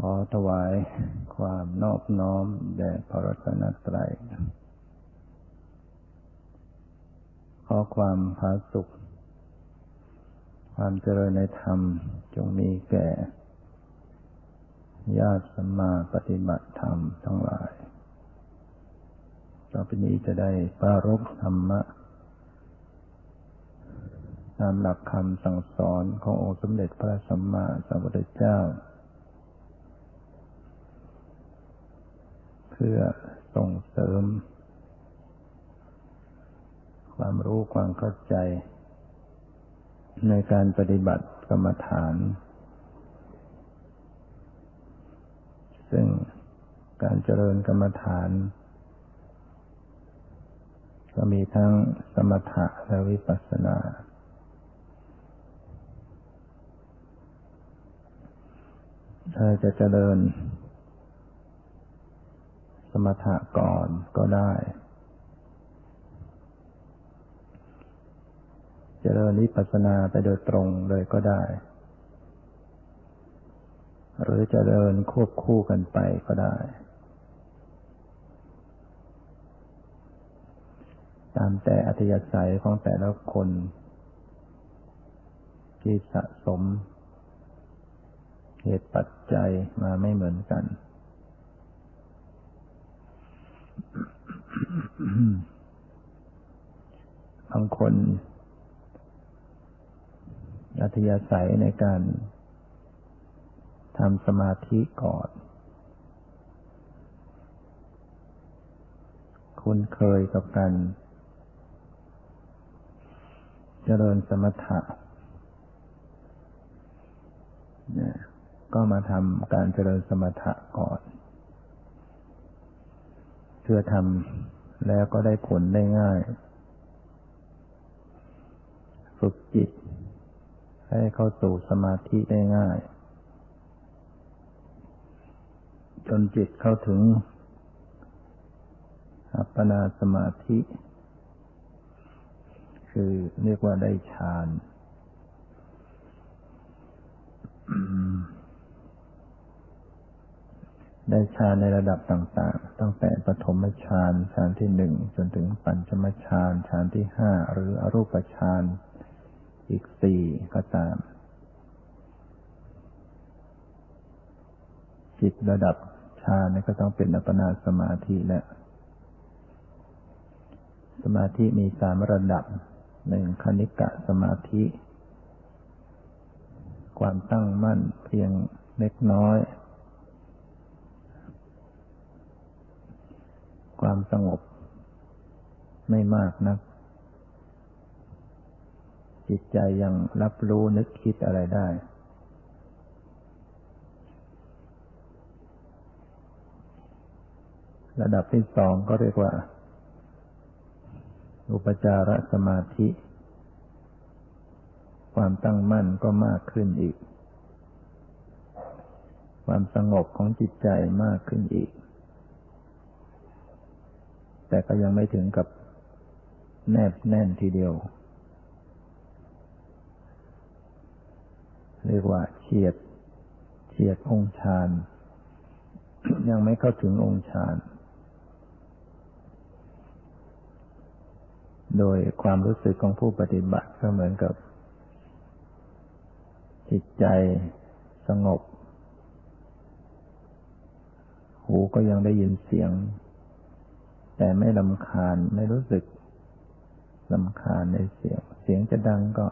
ขอถวายความนอบน้อมแด่พระรัตนตรัย ขอความผาสุข ความเจริญในธรรมจงมีแก่ ญาติสมมาปฏิบัติธรรมทั้งหลาย ต่อไปนี้จะได้ปรารบธรรมะตามหลักคำสั่งสอนขององค์สมเด็จพระสัมมาสัมพุทธเจ้า เพื่อส่งเสริม ความรู้ความเข้าใจ ในการปฏิบัติกรรมฐาน ซึ่งการเจริญกรรมฐาน ก็มีทั้งสมถะและวิปัสสนาถ้าจะเจริญ มถะก่อนก็ได้ เจริญวิปัสสนาไปโดยตรงเลยก็ได้ หรือจเจริญควบคู่กันไปก็ได้ ตามแต่อัธยาศัยของแต่ละคน ที่สะสม เหตุปัจจัยมาไม่เหมือนกัน บางคนอัธยาศัยในการทำสมาธิก่อน คุ้นเคยกับการเจริญสมถะเนี่ยก็มาทำการเจริญสมถะก่อน เพื่อทำแล้วก็ได้ผลได้ง่าย ฝึกจิต ให้เข้าสู่สมาธิได้ง่าย จนจิตเข้าถึง อัปปนาสมาธิ คือเรียกว่าได้ฌาน ได้ฌานในระดับต่างๆ ตั้งแต่ปฐมฌานฌานที่หนึ่งจนถึงปัญจมฌานฌานที่ห้าหรืออรูปฌานอีกสี่ก็ตาม จิตระดับฌานนี่ก็ต้องเป็นอัปปนาสมาธิแล้วสมาธิมีสามระดับหนึ่งคณิกะสมาธิ ความตั้งมั่นเพียงเล็กน้อย ความสงบ ไม่มากนัก จิตใจยังรับรู้นึกคิดอะไรได้ ระดับที่สองก็เรียกว่า อุปจารสมาธิ ความตั้งมั่นก็มากขึ้นอีก ความสงบของจิตใจมากขึ้นอีก แต่ก็ยังไม่ถึงกับแนบแน่นทีเดียว เรียกว่าเฉียดเฉียดองค์ฌานยังไม่เข้าถึงองค์ฌานโดยความรู้สึกของผู้ปฏิบัติก็เหมือนกับ จิตใจสงบ หูก็ยังได้ยินเสียง แต่ไม่ลำคาญไม่รู้สึกลำคาญในเสียง เสียงจะดังก็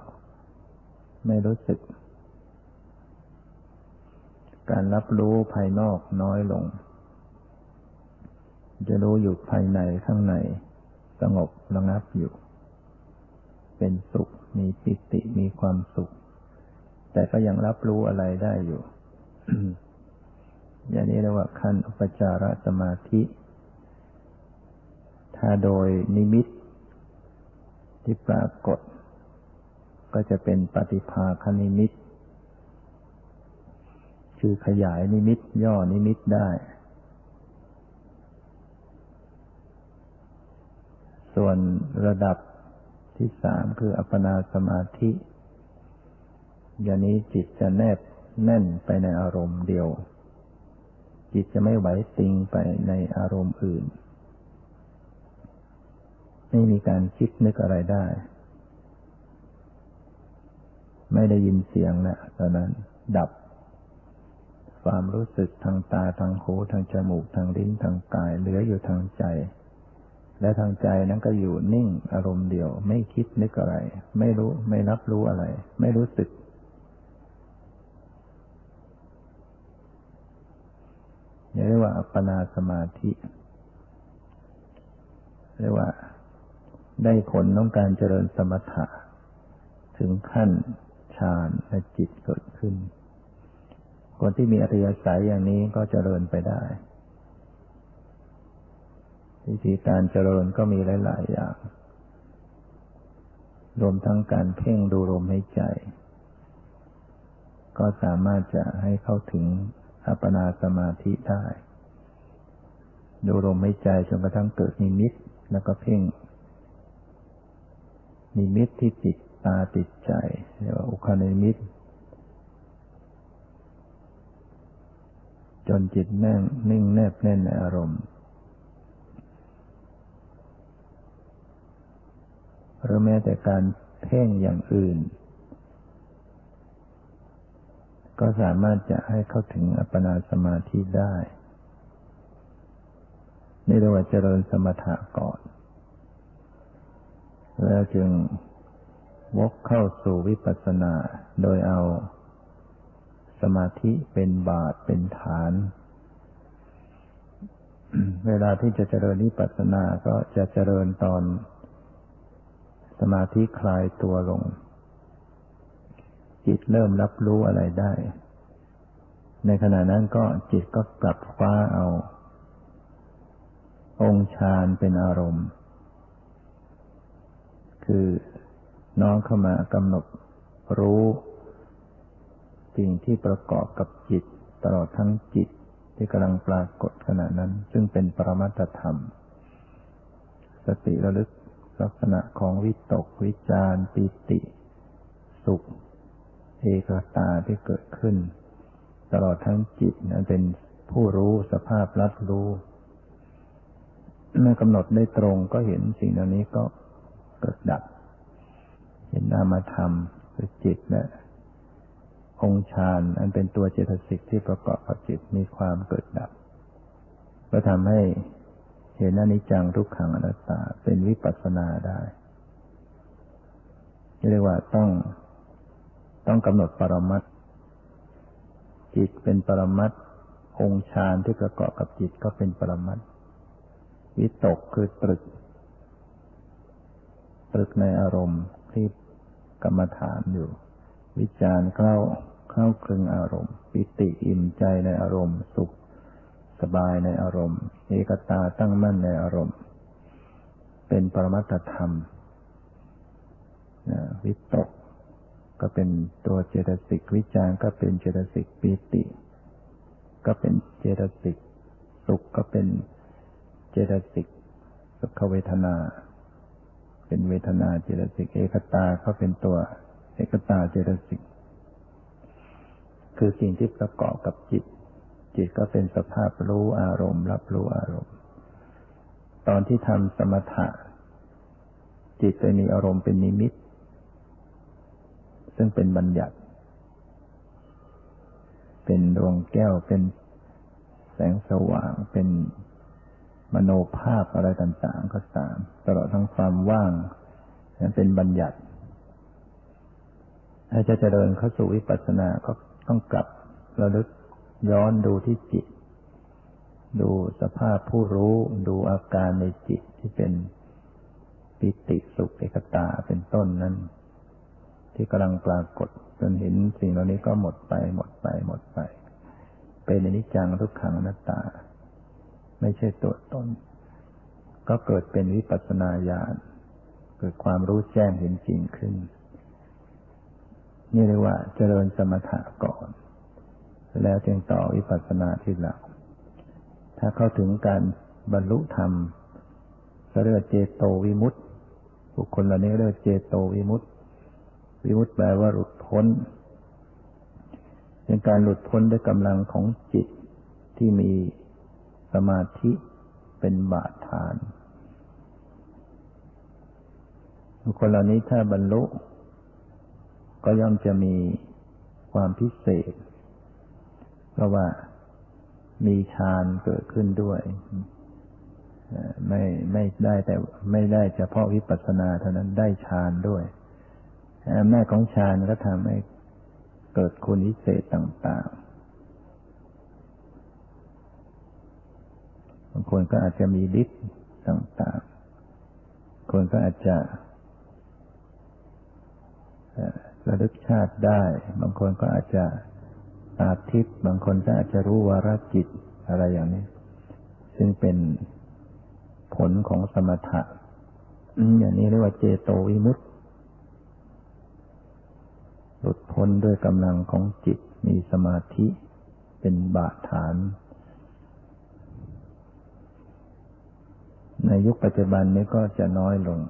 ไม่รู้สึก การรับรู้ภายนอกน้อยลง จะรู้อยู่ภายในข้างในสงบระงับอยู่ เป็นสุขมีปิติมีความสุข แต่ก็ยังรับรู้อะไรได้อยู่อย่างนี้เรียกว่าขั้นอุปจารสมาธิ โดยนิมิตที่ปรากฏ ก็จะเป็นปฏิภาคนิมิต คือขยายนิมิต ย่อนิมิตได้ ส่วนระดับที่สามคืออัปปนาสมาธิ อย่างนี้จิตจะแนบแน่นไปในอารมณ์เดียว จิตจะไม่ไหวติงไปในอารมณ์อื่น ไม่มีการคิดนึกอะไรได้ ไม่ได้ยินเสียงนะตอนนั้น ดับ ความรู้สึกทางตาทางหูทางจมูกทางลิ้นทางกาย เหลืออยู่ทางใจ และทางใจนั้นก็อยู่นิ่งอารมณ์เดียว ไม่คิดนึกอะไร ไม่รู้ไม่รับรู้อะไร ไม่รู้สึกเรียกว่าอัปปนาสมาธิ เรียกว่า ได้ผลต้องการเจริญสมถะ ถึงขั้นฌานและจิตเกิดขึ้น คนที่มีอริยสัยอย่างนี้ก็เจริญไปได้ วิธีการเจริญก็มีหลาย ๆ อย่าง รวมทั้งการเพ่งดูลมหายใจ ก็สามารถจะให้เข้าถึงอัปปนาสมาธิได้ ดูลมหายใจจนกระทั่งเกิดนิมิตแล้วก็เพ่ง นิมิตที่ติดตาติดใจเรียกว่าอุคคหนิมิต จนจิตแน่งนิ่งแนบแน่นในอารมณ์ หรือแม้แต่การเพ่งอย่างอื่น ก็สามารถจะให้เข้าถึงอัปปนาสมาธิได้ นี่เรียกว่าเจริญสมถะก่อน แล้วจึงวกเข้าสู่วิปัสสนา โดยเอาสมาธิเป็นบาทเป็นฐาน เวลาที่จะเจริญวิปัสสนาก็จะเจริญตอนสมาธิคลายตัวลง จิตเริ่มรับรู้อะไรได้ ในขณะนั้นก็จิตก็กลับคว้าเอา องค์ฌานเป็นอารมณ์ คือน้องเข้ามากำหนดรู้สิ่งที่ประกอบกับจิต ตลอดทั้งจิตที่กำลังปรากฏขณะนั้น ซึ่งเป็นปรมัตธรรม สติระลึกลักษณะของวิตกวิจารปิติ สุข เอกตาที่เกิดขึ้น ตลอดทั้งจิตนั้นเป็นผู้รู้สภาพรับรู้เมื่อกำหนดได้ตรงก็เห็นสิ่งเหล่านี้ก็ กิดดับ เห็นนามธรรมคือจิตและองค์ฌานอันเป็นตัวเจตสิกที่ประกอบกับจิตมีความเกิดดับ ก็ทำให้เห็นอนิจจังทุกขังอนัตตาเป็นวิปัสสนาได้เรียกว่าต้องต้องกำหนดปรมัตจิตเป็นปรมัตองค์ฌานที่ประกอบกับจิตก็เป็นปรมัตวิตกคือตรึก ตรึกในอารมณ์ที่กรรมฐานอยู่ วิจารเข้าเข้าคลึงอารมณ์ ปิติอิ่มใจในอารมณ์ สุขสบายในอารมณ์ เอกตาตั้งมั่นในอารมณ์ เป็นปรมัตธรรมวิตก ก็เป็นตัวเจตสิกวิจารก็เป็นเจตสิกปีติ ก็เป็นเจตสิกสุขก็เป็นเจตสิกสุขเวทนา เป็นเวทนาเจตสิกเอกตาก็เป็นตัวเอกตาเจตสิกคือสิ่งที่ประกอบกับจิต จิตก็เป็นสภาพรู้อารมณ์ รับรู้อารมณ์ ตอนที่ทำสมถะ จิตจะมีอารมณ์เป็นนิมิต ซึ่งเป็นบัญญัติ เป็นดวงแก้วเป็นแสงสว่างเป็น มโนภาพอะไรต่างๆ ก็ตามตลอดทั้งความว่างนั้นเป็นบัญญัติถ้าจะเจริญเข้าสู่วิปัสสนาก็ต้องกลับระลึกย้อนดูที่จิต ดูสภาพผู้รู้ดูอาการในจิตที่เป็นปิติสุขเอกตาเป็นต้นนั้น ที่กำลังปรากฏจนเห็นสิ่งเหล่านี้ก็หมดไปหมดไปหมดไป เป็นอนิจจังทุกขังอนัตตา ไม่ใช่ตัวตน ก็เกิดเป็นวิปัสสนาญาณเกิดความรู้แจ้งเห็นจริงขึ้น นี่เรียกว่าเจริญสมถะก่อน แล้วจึงต่อวิปัสสนาที่หลังถ้าเข้าถึงการบรรลุธรรมเรียกเจโตวิมุตติ บุคคลเหล่านี้เรียกเจโตวิมุตติ วิมุตแปลว่าหลุดพ้นเป็นการหลุดพ้นด้วยกำลังของจิตที่มี สมาธิเป็นบาดฐานบุคคลเหล่านี้ถ้าบรรลุ ก็ย่อมจะมีความพิเศษ เพราะว่ามีฌานเกิดขึ้นด้วย ไม่ไม่ได้แต่ไม่ได้เฉพาะวิปัสสนาเท่านั้นได้ฌานด้วยอำนาจของฌานก็ทำให้เกิดคุณวิเศษต่าง ๆ บางคนก็อาจจะมีฤทธิ์ต่างๆ คนก็อาจจะระลึกชาติได้ บางคนก็อาจจะตาทิพย์บางคนก็อาจจะรู้วาระจิตอะไรอย่างนี้ ซึ่งเป็นผลของสมถะอย่างนี้เรียกว่าเจโตวิมุตติหลุดพ้นด้วยกำลังของจิตมีสมาธิเป็นบาฐาน ในยุคปัจจุบันนี้ก็จะน้อยลง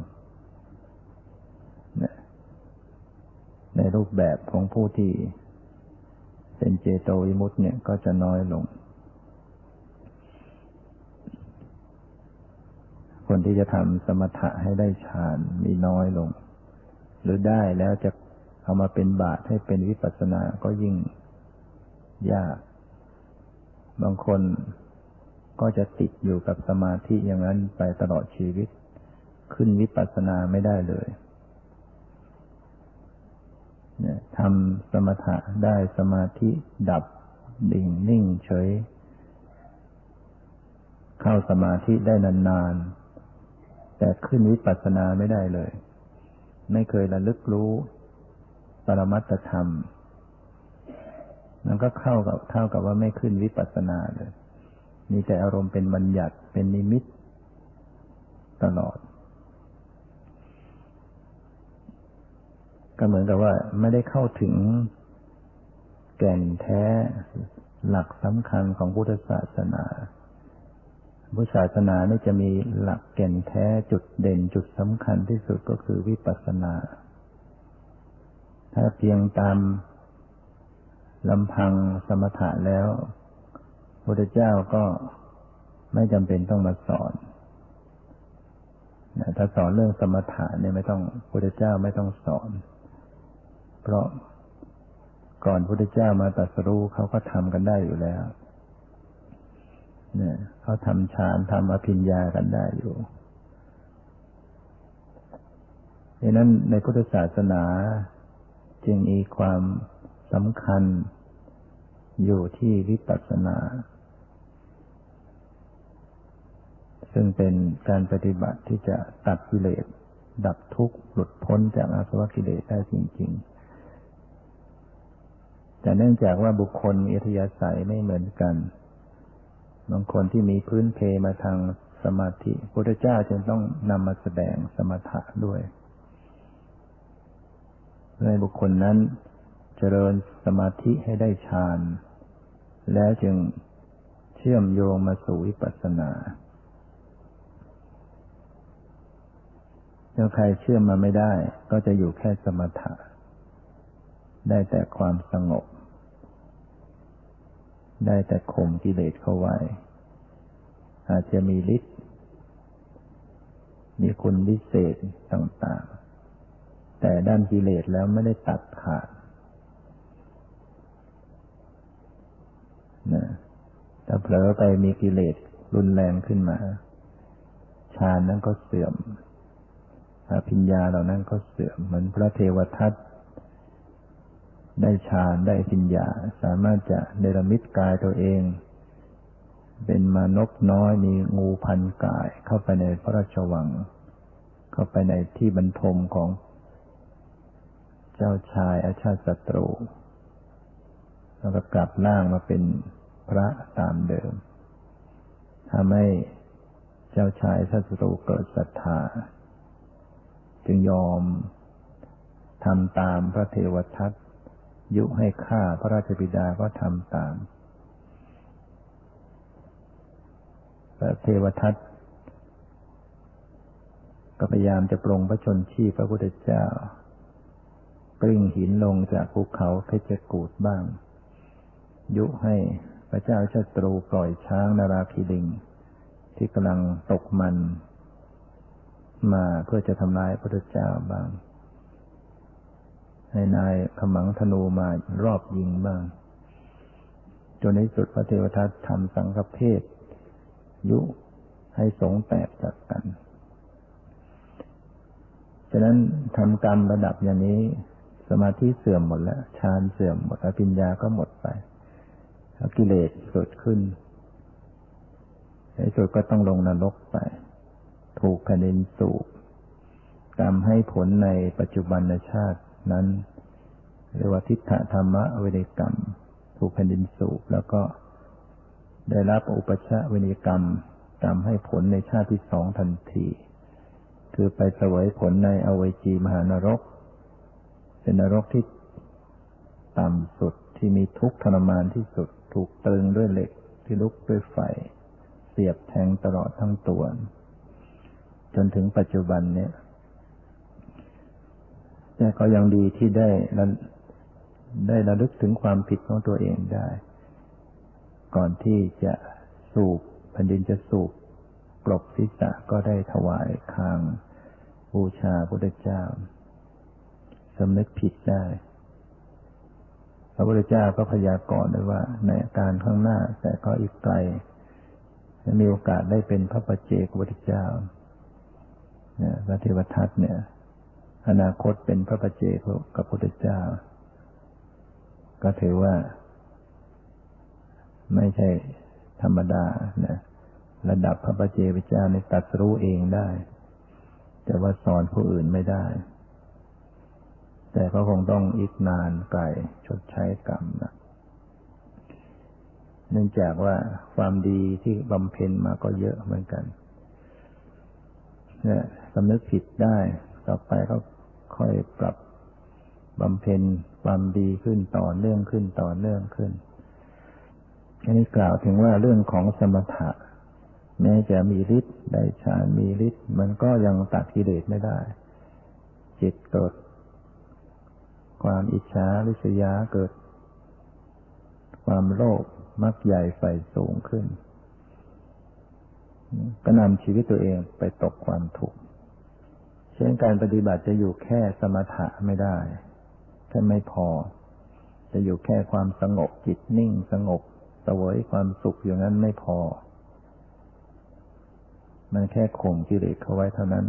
ในรูปแบบของผู้ที่เป็นเจโตวิมุตต์เนี่ยก็จะน้อยลง คนที่จะทำสมถะให้ได้ฌานมีน้อยลง หรือได้แล้วจะเอามาเป็นบาตให้เป็นวิปัสสนาก็ยิ่งยาก บางคน ก็จะติดอยู่กับสมาธิอย่างนั้นไปตลอดชีวิต ขึ้นวิปัสสนาไม่ได้เลยทำสมถะได้สมาธิดับดิ่งนิ่งเฉย เข้าสมาธิได้นานๆ แต่ขึ้นวิปัสสนาไม่ได้เลย ไม่เคยระลึกรู้ ปรมัตธรรมมันก็เข้ากับเท่ากับว่าไม่ขึ้นวิปัสสนาเลย มีแต่อารมณ์เป็นบัญญัติเป็นนิมิตตลอด ก็เหมือนกับว่าไม่ได้เข้าถึงแก่นแท้หลักสำคัญของพุทธศาสนาพุทธศาสนานี่จะมีหลักแก่นแท้จุดเด่นจุดสำคัญที่สุดก็คือวิปัสสนา ถ้าเพียงตามลำพังสมถะแล้ว พระเจ้าก็ไม่จำเป็นต้องมาสอนถ้าสอนเรื่องสมถะเนี่ยไม่ต้องพระเจ้าไม่ต้องสอน เพราะก่อนพระเจ้ามาตรัสรู้เขาก็ทำกันได้อยู่แล้ว เนี่ยเขาทำฌานทำอภิญญากันได้อยู่ดังนั้นในพุทธศาสนาจึงมีความสำคัญอยู่ที่วิปัสสนา ซึ่งเป็นการปฏิบัติที่จะตัดกิเลส ดับทุกข์หลุดพ้นจากอาสวะกิเลสได้จริง ๆ แต่เนื่องจากว่าบุคคลมีอัธยาศัยไม่เหมือนกัน บางคนที่มีพื้นเพมาทางสมาธิพระพุทธเจ้าจึงต้องนำมาแสดงสมถะด้วยเพื่อให้บุคคลนั้นเจริญสมาธิให้ได้ฌาน แล้วจึงเชื่อมโยงมาสู่วิปัสสนา ถ้าใครเชื่อมมาไม่ได้ ก็จะอยู่แค่สมถะ ได้แต่ความสงบ ได้แต่ข่มกิเลสเข้าไว้ อาจจะมีฤทธิ์มีคุณวิเศษต่างๆ แต่ด้านกิเลสแล้วไม่ได้ตัดขาดนะถ้าเผลอไปมีกิเลสรุนแรงขึ้นมา ฌานนั้นก็เสื่อม อภิญญาเหล่านั้นก็เสื่อมเหมือนพระเทวทัตได้ฌานได้ปัญญา สามารถจะเนรมิตกายตัวเอง เป็นมานกน้อยมีงูพันกายเข้าไปในพระราชวัง เข้าไปในที่บรรทมของเจ้าชายอาชาติศัตรูแล้วก็กลับล่างมาเป็นพระตามเดิมทำให้เจ้าชายอาชาติศัตรูเกิดศรัทธา จึงยอมทำตามพระเทวทัตยุให้ฆ่าพระราชบิดาก็ทำตาม พระเทวทัตก็พยายามจะปรงพระชนชีพพระพุทธเจ้ากลิ้งหินลงจากภูเขาเพชรกูดบ้าง ยุให้พระเจ้าชาตรูปล่อยช้างนาราคิลิง ที่กำลังตกมัน มาเพื่อจะทำลายพระพุทธเจ้าบ้าง ให้นายขมังธนูมารอบยิงบ้าง จนในสุดพระเทวทัตทำสังฆเพศยุให้สงแตกจากกัน ฉะนั้นทำกรรมระดับอย่างนี้ สมาธิเสื่อมหมดแล้วฌานเสื่อมหมดอภิญญาก็หมดไปกิเลสเกิดขึ้นในสุดก็ต้องลงนรกไป ถูกแผ่นดินสูบกรรมให้ผลในปัจจุบันชาตินั้น เรียกว่าทิฏฐธรรมะเวเดกรรม ถูกแผ่นดินสูบแล้วก็ได้รับอุปชาเวนิกรรมกรรมให้ผลในชาติที่สองทันที คือไปเสวยผลในอเวจีมหานรก เป็นนรกที่ต่ำสุดที่มีทุกข์ทรมานที่สุด ถูกตรึงด้วยเหล็กที่ลุกด้วยไฟ เสียบแทงตลอดทั้งตัว จนถึงปัจจุบันเนี่ยแต่ก็ยังดีที่ได้ได้ระลึกถึงความผิดของตัวเองได้ ก่อนที่จะสูบแผ่นดินจะสูบกลบศีรษะก็ได้ถวายคางบูชาพระเจ้าสำนึกผิดได้ พระพุทธเจ้าก็พยากรณ์ไว้ว่า ในการข้างหน้าแต่ก็อีกไกลจะมีโอกาสได้เป็นพระปัจเจกพุทธเจ้า เนี่ยพระเทวทัตเนี่ย อนาคตเป็นพระปัจเจกกับพุทธเจ้า ก็ถือว่า ไม่ใช่ธรรมดานะระดับพระปัจเจกเจ้าในตัดรู้เองได้ แต่ว่าสอนผู้อื่นไม่ได้ แต่ก็คงต้องอีกนานไกลชดใช้กรรมนะเนื่องจากว่าความดีที่บำเพ็ญมาก็เยอะเหมือนกัน เนี่ยสำนึกผิดได้ ต่อไปก็ค่อยปรับบำเพ็ญความดีขึ้นต่อเนื่องขึ้นต่อเนื่องขึ้นอันนี้กล่าวถึงว่าเรื่องของสมถะ แม้จะมีฤทธิ์ได้ฌานมีฤทธิ์มันก็ยังตัดกิเลสไม่ได้ จิตเกิด ความอิจฉาริษยาเกิด ความโลภมักใหญ่ไฟสูงขึ้น ก็นำชีวิตตัวเองไปตกความทุกข์ เช่นการปฏิบัติจะอยู่แค่สมถะไม่ได้แค่ไม่พอ จะอยู่แค่ความสงบจิตนิ่งสงบสวยความสุขอย่างนั้นไม่พอ มันแค่ข่มกิเลสเขาไว้เท่านั้น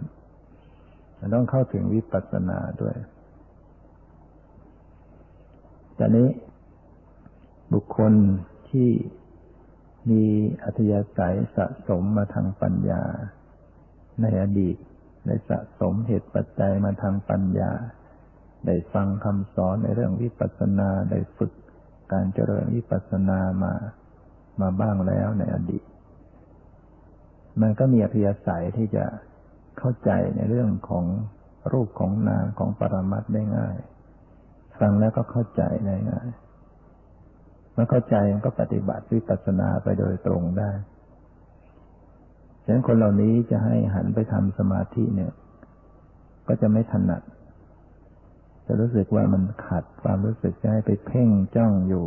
มันต้องเข้าถึงวิปัสสนาด้วยแต่นี้บุคคลที่ มีอัธยาศัยสะสมมาทางปัญญา ในอดีตได้สะสมเหตุปัจจัยมาทางปัญญา ได้ฟังคำสอนในเรื่องวิปัสสนาได้ฝึกการเจริญวิปัสสนามามาบ้างแล้วในอดีต มันก็มีอภิยศัยที่จะเข้าใจในเรื่องของรูปของนามของปรมัตได้ง่าย ฟังแล้วก็เข้าใจได้ง่าย มื่อเข้าใจมันก็ปฏิบัติวิปัสสนาไปโดยตรงได้ฉะนั้นคนเหล่านี้จะให้หันไปทำสมาธิเนี่ย ก็จะไม่ถนัด จะรู้สึกว่ามันขัดความรู้สึกจะให้ไปเพ่งจ้องอยู่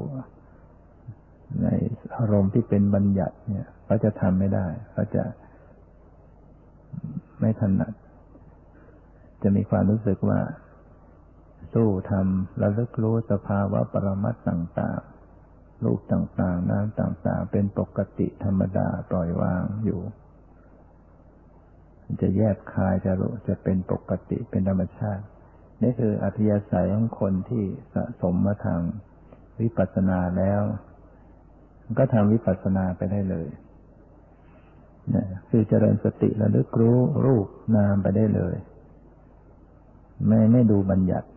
ในอารมณ์ที่เป็นบัญญัติเนี่ยเขาจะทำไม่ได้เขาจะไม่ถนัด จะมีความรู้สึกว่า สู้ทำระลึกรู้สภาวะปรมัตต่าง ๆ รูปต่างๆน้ำต่างๆ เป็นปกติธรรมดาปล่อยวางอยู่ จะแยบคายจะรู้จะเป็นปกติเป็นธรรมชาติ นี่คืออัธยาศัยของคนที่สะสมมาทางวิปัสสนาแล้ว ก็ทำวิปัสสนาไปได้เลยนะคือเจริญสติระลึกรู้รูปนามไปได้เลย ไม่ไม่ดูบัญญัติ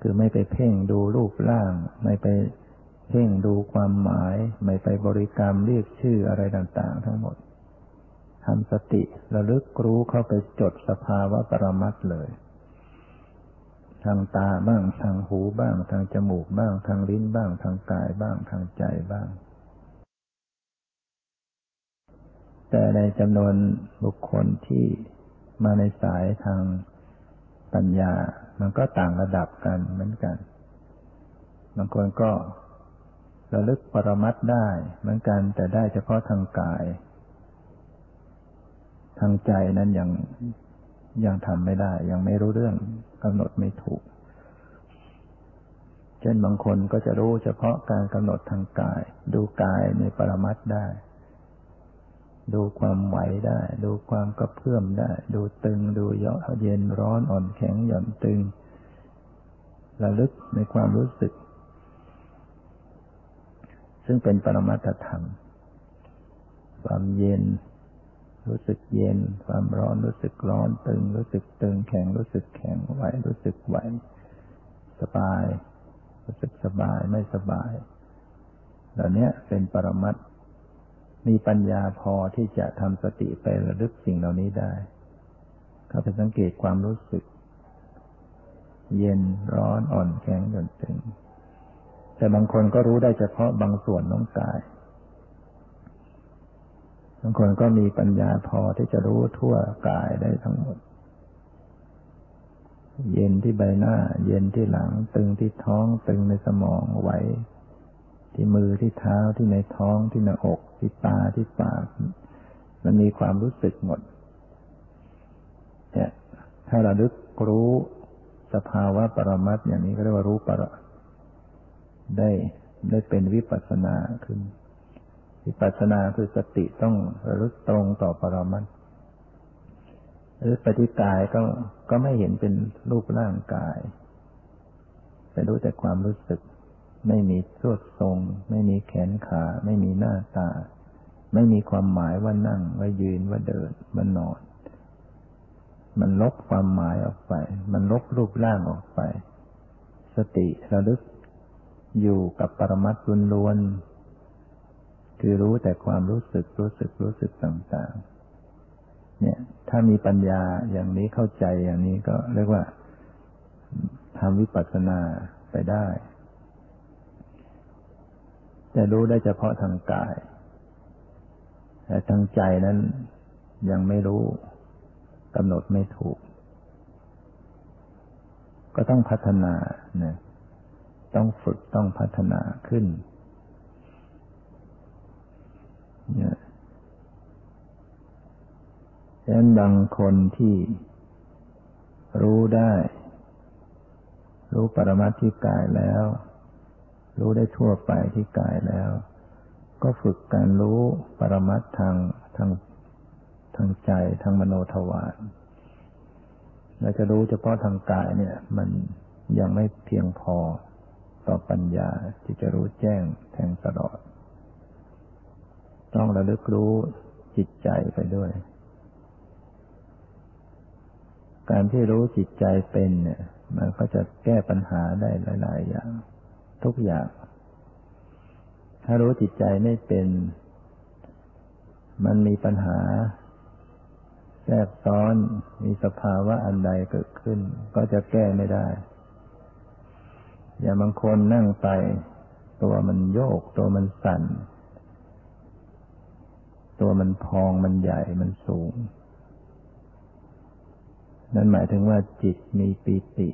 คือไม่ไปเพ่งดูรูปร่าง ไม่ไป เพ่งดูความหมาย ไม่ไปบริกรรมเรียกชื่ออะไรต่าง ๆ ทั้งหมดทำสติระลึกรู้เข้าไปจดสภาวะปรมัตเลย ทางตาบ้างทางหูบ้าง ทางจมูกบ้าง ทางลิ้นบ้าง ทางกายบ้าง ทางใจบ้าง แต่ในจำนวนบุคคลที่มาในสายทางปัญญา มันก็ต่างระดับกันเหมือนกัน บางคนก็ ระลึกปรมัตได้เหมือนกันแต่ได้เฉพาะทางกาย ทางใจนั้นยังยังทำไม่ได้ ยังไม่รู้เรื่องกำหนดไม่ถูก เช่นบางคนก็จะรู้เฉพาะการกำหนดทางกาย ดูกายในปรมัตได้ ดูความไหวได้ ดูความกระเพื่อมได้ ดูตึง ดูเยาะเย็นร้อนอ่อนแข็งหย่อนตึง ระลึกในความรู้สึก ซึ่งเป็นปรมัตธรรม ความเย็น รู้สึกเย็น ความร้อนรู้สึกร้อนตึง รู้สึกตึงแข็งรู้สึกแข็งไหวรู้สึกไหว สบาย รู้สึกสบายไม่สบาย เหล่านี้เป็นปรมัตมีปัญญาพอที่จะทำสติไประลึกสิ่งเหล่านี้ได้ เข้าไปสังเกตความรู้สึก เย็นร้อนอ่อนแข็งจนตึง แต่บางคนก็รู้ได้เฉพาะบางส่วนน้องกาย บางคนก็มีปัญญาพอที่จะรู้ทั่วกายได้ทั้งหมด เย็นที่ใบหน้า เย็นที่หลัง ตึงที่ท้อง ตึงในสมองไหวที่มือที่เท้าที่ในท้องที่หน้าอก ที่ตาที่ปาก มันมีความรู้สึกหมด เนี่ย ถ้าเราลึกรู้สภาวะปรมัตอย่างนี้ก็เรียกว่ารู้ปร ได้ได้เป็นวิปัสสนาขึ้น วิปัสสนาคือสติต้องระลึกตรงต่อปรมัตหรือปฏิกายก็ก็ไม่เห็นเป็นรูปร่างกาย แต่รู้แต่ความรู้สึก ไม่มีสวดทรง ไม่มีแขนขา ไม่มีหน้าตา ไม่มีความหมายว่านั่งว่ายืนว่าเดินว่านอน มันลบความหมายออกไป มันลบรูปร่างออกไป สติระลึก อยู่กับปรมัตถ์ล้วนคือรู้แต่ความรู้สึกรู้สึกรู้สึกต่าง ๆ เนี่ย ถ้ามีปัญญาอย่างนี้เข้าใจอย่างนี้ก็เรียกว่าทำวิปัสสนาไปได้ แต่รู้ได้เฉพาะทางกาย แต่ทางใจนั้นยังไม่รู้กำหนดไม่ถูก ก็ต้องพัฒนาเนี่ย ต้องฝึกต้องพัฒนาขึ้นเนี่ยฉะนั้นบางคนที่รู้ได้ รู้ปรมัตที่กายแล้ว รู้ได้ทั่วไปที่กายแล้ว ก็ฝึกการรู้ปรมัตทางทางทางใจทางมโนทวารเราจะรู้เฉพาะทางกายเนี่ย มันยังไม่เพียงพอ ต่อปัญญาที่จะรู้แจ้งแทงตลอด ต้องระลึกรู้จิตใจไปด้วย การที่รู้จิตใจเป็นเนี่ย มันก็จะแก้ปัญหาได้หลาย ๆ อย่าง ทุกอย่าง ถ้ารู้จิตใจไม่เป็น มันมีปัญหาแทรกซ้อนมีสภาวะอันใดเกิดขึ้น ก็จะแก้ไม่ได้ อย่างบางคนนั่งไป ตัวมันโยก ตัวมันสั่น ตัวมันพองมันใหญ่มันสูง นั่นหมายถึงว่าจิตมีปีติ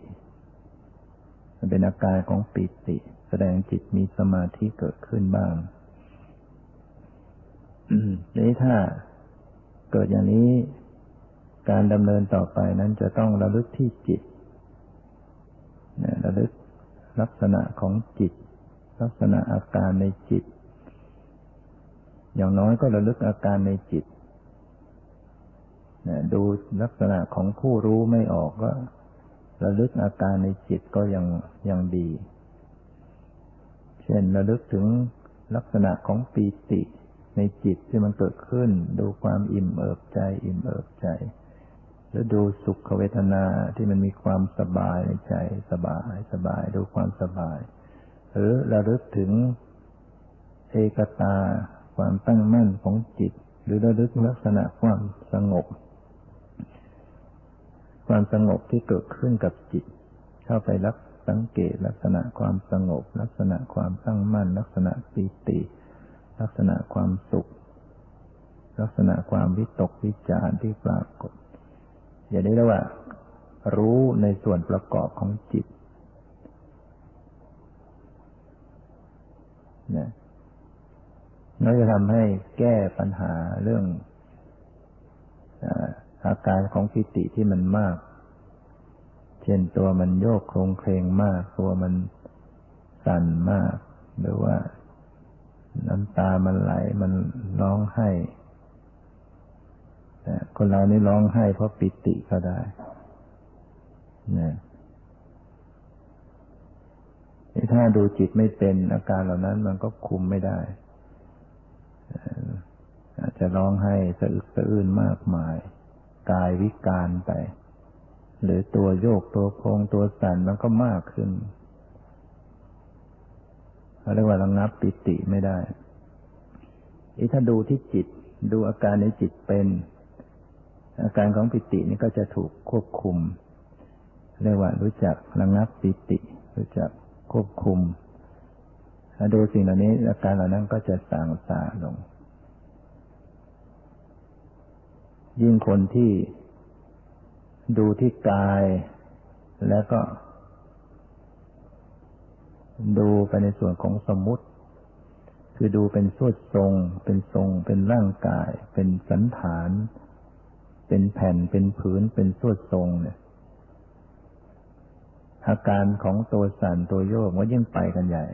มันเป็นอาการของปีติ แสดงจิตมีสมาธิเกิดขึ้นบ้างนี้ถ้าเกิดอย่างนี้การดำเนินต่อไปนั้นจะต้องระลึกที่จิตระลึก ลักษณะของจิต ลักษณะอาการในจิต อย่างน้อยก็ระลึกอาการในจิตดูลักษณะของผู้รู้ไม่ออกก็ระลึกอาการในจิตก็ยังยังดี เช่นระลึกถึงลักษณะของปีติในจิตที่มันเกิดขึ้น ดูความอิ่มเอิบใจ อิ่มเอิบใจ หรือดูสุขเวทนาที่มันมีความสบายในใจสบายสบายดูความสบาย หรือระลึกถึงเอกตาความตั้งมั่นของจิต หรือระลึกลักษณะความสงบ ความสงบที่เกิดขึ้นกับจิต เข้าไปรับสังเกตลักษณะความสงบ ลักษณะความตั้งมั่น ลักษณะปีติ ลักษณะความสุข ลักษณะความวิตกวิจารที่ปรากฏ อย่างนี้เรียกว่า รู้ในส่วนประกอบของจิตนะนั่นจะทำให้แก้ปัญหาเรื่องอาการของปิติที่มันมาก เช่นตัวมันโยกโครงเครงมาก ตัวมันสั่นมาก หรือว่าน้ำตามันไหลมันร้องไห้ คนเรานี่ร้องไห้เพราะปิติก็ได้นะถ้าดูจิตไม่เป็นอาการเหล่านั้นมันก็คุมไม่ได้ อาจจะร้องไห้สะอึกสะอื้นมากมาย กายวิการไป หรือตัวโยกตัวโคงตัวสั่นมันก็มากขึ้นเรียกว่าระงับปิติไม่ได้อีถ้าดูที่จิตดูอาการในจิตเป็น อาการของปิตินี่ก็จะถูกควบคุม เรียกว่ารู้จักระงับปิติ รู้จักควบคุมถ้าดูสิ่งเหล่านี้ อาการเหล่านั้นก็จะสางสาลง ยิ่งคนที่ดูที่กายแล้วก็ ดูไปในส่วนของสมมุติ คือดูเป็นสวดทรง เป็นทรง เป็นร่างกาย เป็นสันฐาน เป็นแผ่นเป็นผืนเป็นสวดทรงเนี่ยอาการของตัวสั่นตัวโยกมันยิ่งไปกันใหญ่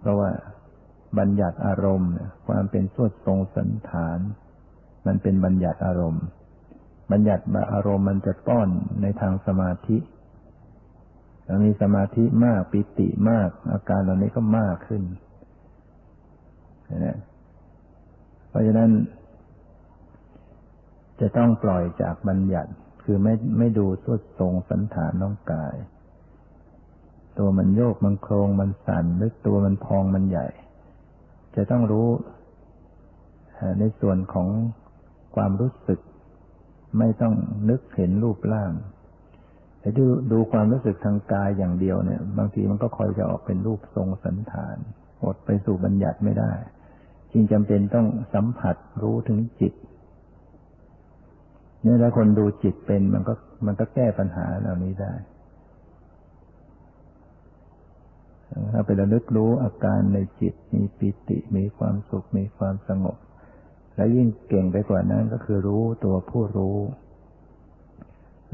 เพราะว่าบัญญัติอารมณ์ความเป็นสวดทรงสันฐาน มันเป็นบัญญัติอารมณ์ บัญญัติอารมณ์มันจะต้อนในทางสมาธิถ้ามีสมาธิมากปิติมาก อาการเหล่านี้ก็มากขึ้นนะเพราะฉะนั้น จะต้องปล่อยจากบัญญัติ คือไม่ไม่ดูสุดทรงสันฐานน้องกาย ตัวมันโยกมันโครงมันสั่นหรือตัวมันพองมันใหญ่ จะต้องรู้ในส่วนของความรู้สึก ไม่ต้องนึกเห็นรูปร่างแต่ดูดูความรู้สึกทางกายอย่างเดียวเนี่ย บางทีมันก็คอยจะออกเป็นรูปทรงสันฐานอดไปสู่บัญญัติไม่ได้จึงจำเป็นต้องสัมผัสรู้ถึงจิต เนี่ยถ้าคนดูจิตเป็นมันก็มันก็แก้ปัญหาเหล่านี้ได้ถ้าไประลึกรู้อาการในจิตมีปิติมีความสุขมีความสงบ และยิ่งเก่งไปกว่านั้นก็คือรู้ตัวผู้รู้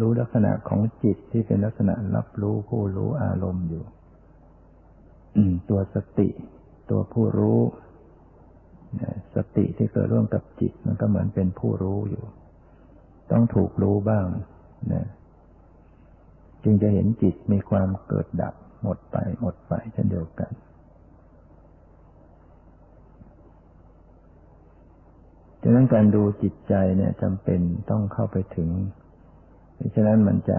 รู้ลักษณะของจิตที่เป็นลักษณะรับรู้ผู้รู้อารมณ์อยู่ตัวสติ ตัวผู้รู้สติที่เกิดร่วมกับจิต มันก็เหมือนเป็นผู้รู้อยู่ ต้องถูกรู้บ้างนะจึงจะเห็นจิตมีความเกิดดับ หมดไป หมดไปเช่นเดียวกันดังนั้นการดูจิตใจเนี่ยจำเป็นต้องเข้าไปถึงเพราะฉะนั้นมันจะ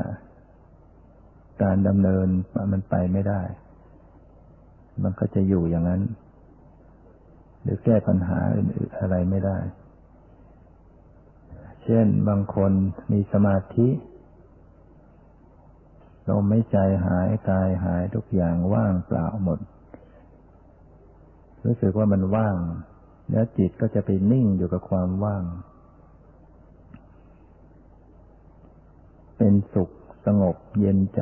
การดำเนินมันไปไม่ได้ มันก็จะอยู่อย่างนั้น หรือแก้ปัญหาอื่นๆอะไรไม่ได้ เช่นบางคนมีสมาธิลมไม่ใจหายกายหายทุกอย่างว่างเปล่าหมด รู้สึกว่ามันว่าง แล้วจิตก็จะไปนิ่งอยู่กับความว่าง เป็นสุขสงบเย็นใจ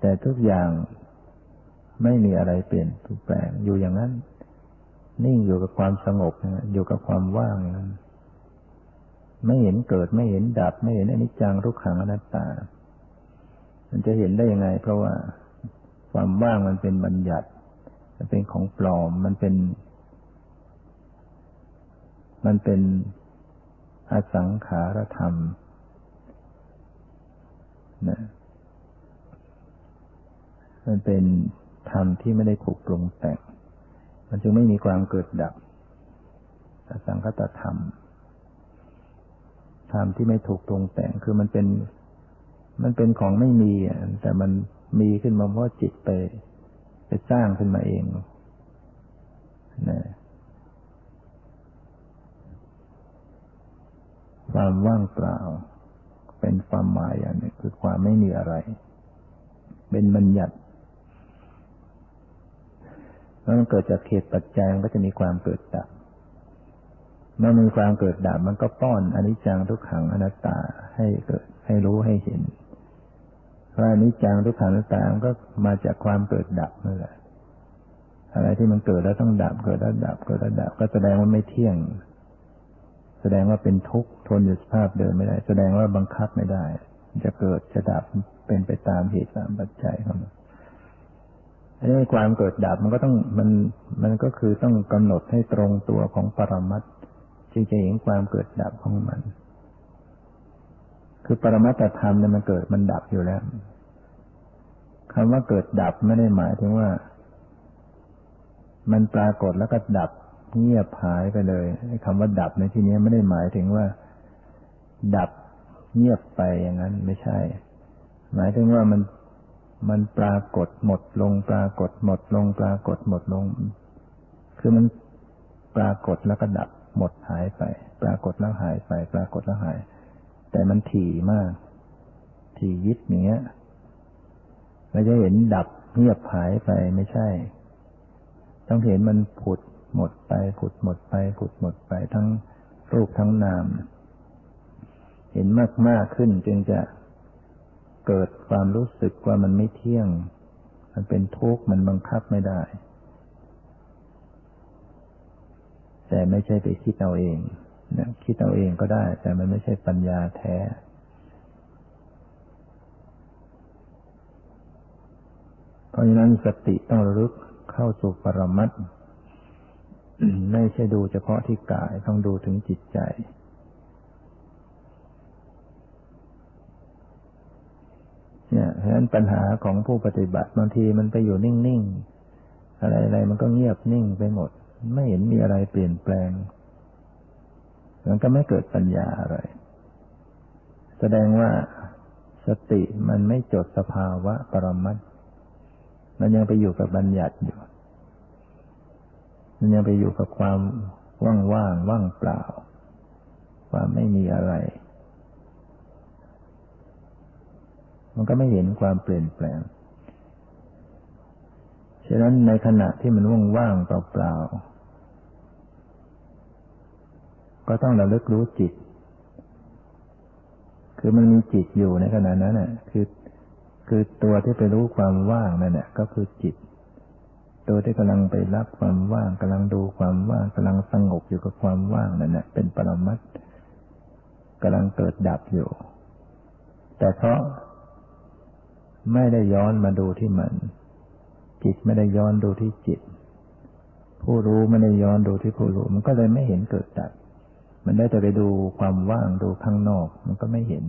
แต่ทุกอย่างไม่มีอะไรเปลี่ยนแปลงอยู่อย่างนั้น นิ่งอยู่กับความสงบอยู่กับความว่างนั้น ไม่เห็นเกิดไม่เห็นดับ ไม่เห็นอนิจจังทุกขังอนัตตา มันจะเห็นได้ยังไง เพราะว่าความว่างมันเป็นบัญญัติ มันเป็นของปลอม มันเป็น มันเป็นอสังขารธรรมนะมันเป็นธรรมที่ไม่ได้ถูกปรุงแต่ง มันจึงไม่มีความเกิดดับ อสังคตธรรม ธรรมที่ไม่ถูกปรุงแต่งคือมันเป็น มันเป็นของไม่มีแต่มันมีขึ้นมาเพราะจิตไป ไปสร้างขึ้นมาเองนะความว่างเปล่า เป็นความหมายอย่างนี้คือความไม่มีอะไร เป็นบัญญัติแล้วมันเกิดจากเหตุปัจจัยมันก็จะมีความเกิดดับ เมื่อมีความเกิดดับมันก็ป้อนอนิจจังทุกขังอนัตตาให้เกิดให้รู้ให้เห็นเพราะอนิจจังทุกขังอนัตตามันก็มาจากความเกิดดับนั่นแหละอะไรที่มันเกิดแล้วต้องดับเกิดแล้วดับเกิดแล้วดับ ก็แสดงว่าไม่เที่ยง แสดงว่าเป็นทุกข์ทนอยู่สภาพเดิมไม่ได้ แสดงว่าบังคับไม่ได้ จะเกิดจะดับเป็นไปตามเหตุตามปัจจัยของมันอันนี้ความเกิดดับมันก็ต้องมันมันก็คือต้องกำหนดให้ตรงตัวของปรมัต จึงจะเห็นความเกิดดับของมัน คือปรมัตธรรมเนี่ยมันเกิดมันดับอยู่แล้วคำว่าเกิดดับไม่ได้หมายถึงว่า มันปรากฏแล้วก็ดับเงียบหายไปเลยคำว่าดับในที่นี้ไม่ได้หมายถึงว่า ดับเงียบไปอย่างนั้นไม่ใช่ หมายถึงว่ามันมันปรากฏหมดลงปรากฏหมดลงปรากฏหมดลง คือมันปรากฏแล้วก็ดับ หมดหายไป ปรากฏแล้วหายไป ปรากฏแล้วหาย แต่มันถี่มาก ถี่ยิบอย่างเงี้ยเราจะเห็นดับเงียบหายไปไม่ใช่ ต้องเห็นมันผุดหมดไป ผุดหมดไป ผุดหมดไปทั้งรูปทั้งนาม เห็นมากมากขึ้นจึงจะเกิดความรู้สึกว่ามันไม่เที่ยง มันเป็นทุกข์มันบังคับไม่ได้ แต่ไม่ใช่ไปคิดเอาเองนะคิดเอาเองก็ได้ แต่มันไม่ใช่ปัญญาแท้ เพราะฉะนั้นสติต้องระลึกเข้าสู่ปรมัตไม่ใช่ดูเฉพาะที่กายต้องดูถึงจิตใจ เนี่ยเพราะฉะนั้นปัญหาของผู้ปฏิบัติบางทีมันไปอยู่นิ่ง ๆ อะไรๆ มันก็เงียบนิ่งไปหมด ไม่เห็นมีอะไรเปลี่ยนแปลง มันก็ไม่เกิดปัญญาอะไร แสดงว่าสติมันไม่จดสภาวะปรมัตมันยังไปอยู่กับบัญญัติอยู่ มันยังไปอยู่กับความว่างว่างว่างเปล่า ความไม่มีอะไร มันก็ไม่เห็นความเปลี่ยนแปลงฉะนั้นในขณะที่มันว่างๆเปล่าๆ ก็ต้องระลึกรู้จิต คือมันมีจิตอยู่ในขณะนั้นน่ะ คือคือตัวที่ไปรู้ความว่างนั่นแหละก็คือจิต ตัวที่กำลังไปรับความว่างกำลังดูความว่างกำลังสงบอยู่กับความว่างนั่นแหละเป็นปรมัตกำลังเกิดดับอยู่ แต่เพราะไม่ได้ย้อนมาดูที่มัน จิตไม่ได้ย้อนดูที่จิต ผู้รู้ไม่ได้ย้อนดูที่ผู้รู้มันก็เลยไม่เห็นเกิดดับ มันได้แต่ไปดูความว่างดูข้างนอก มันก็ไม่เห็น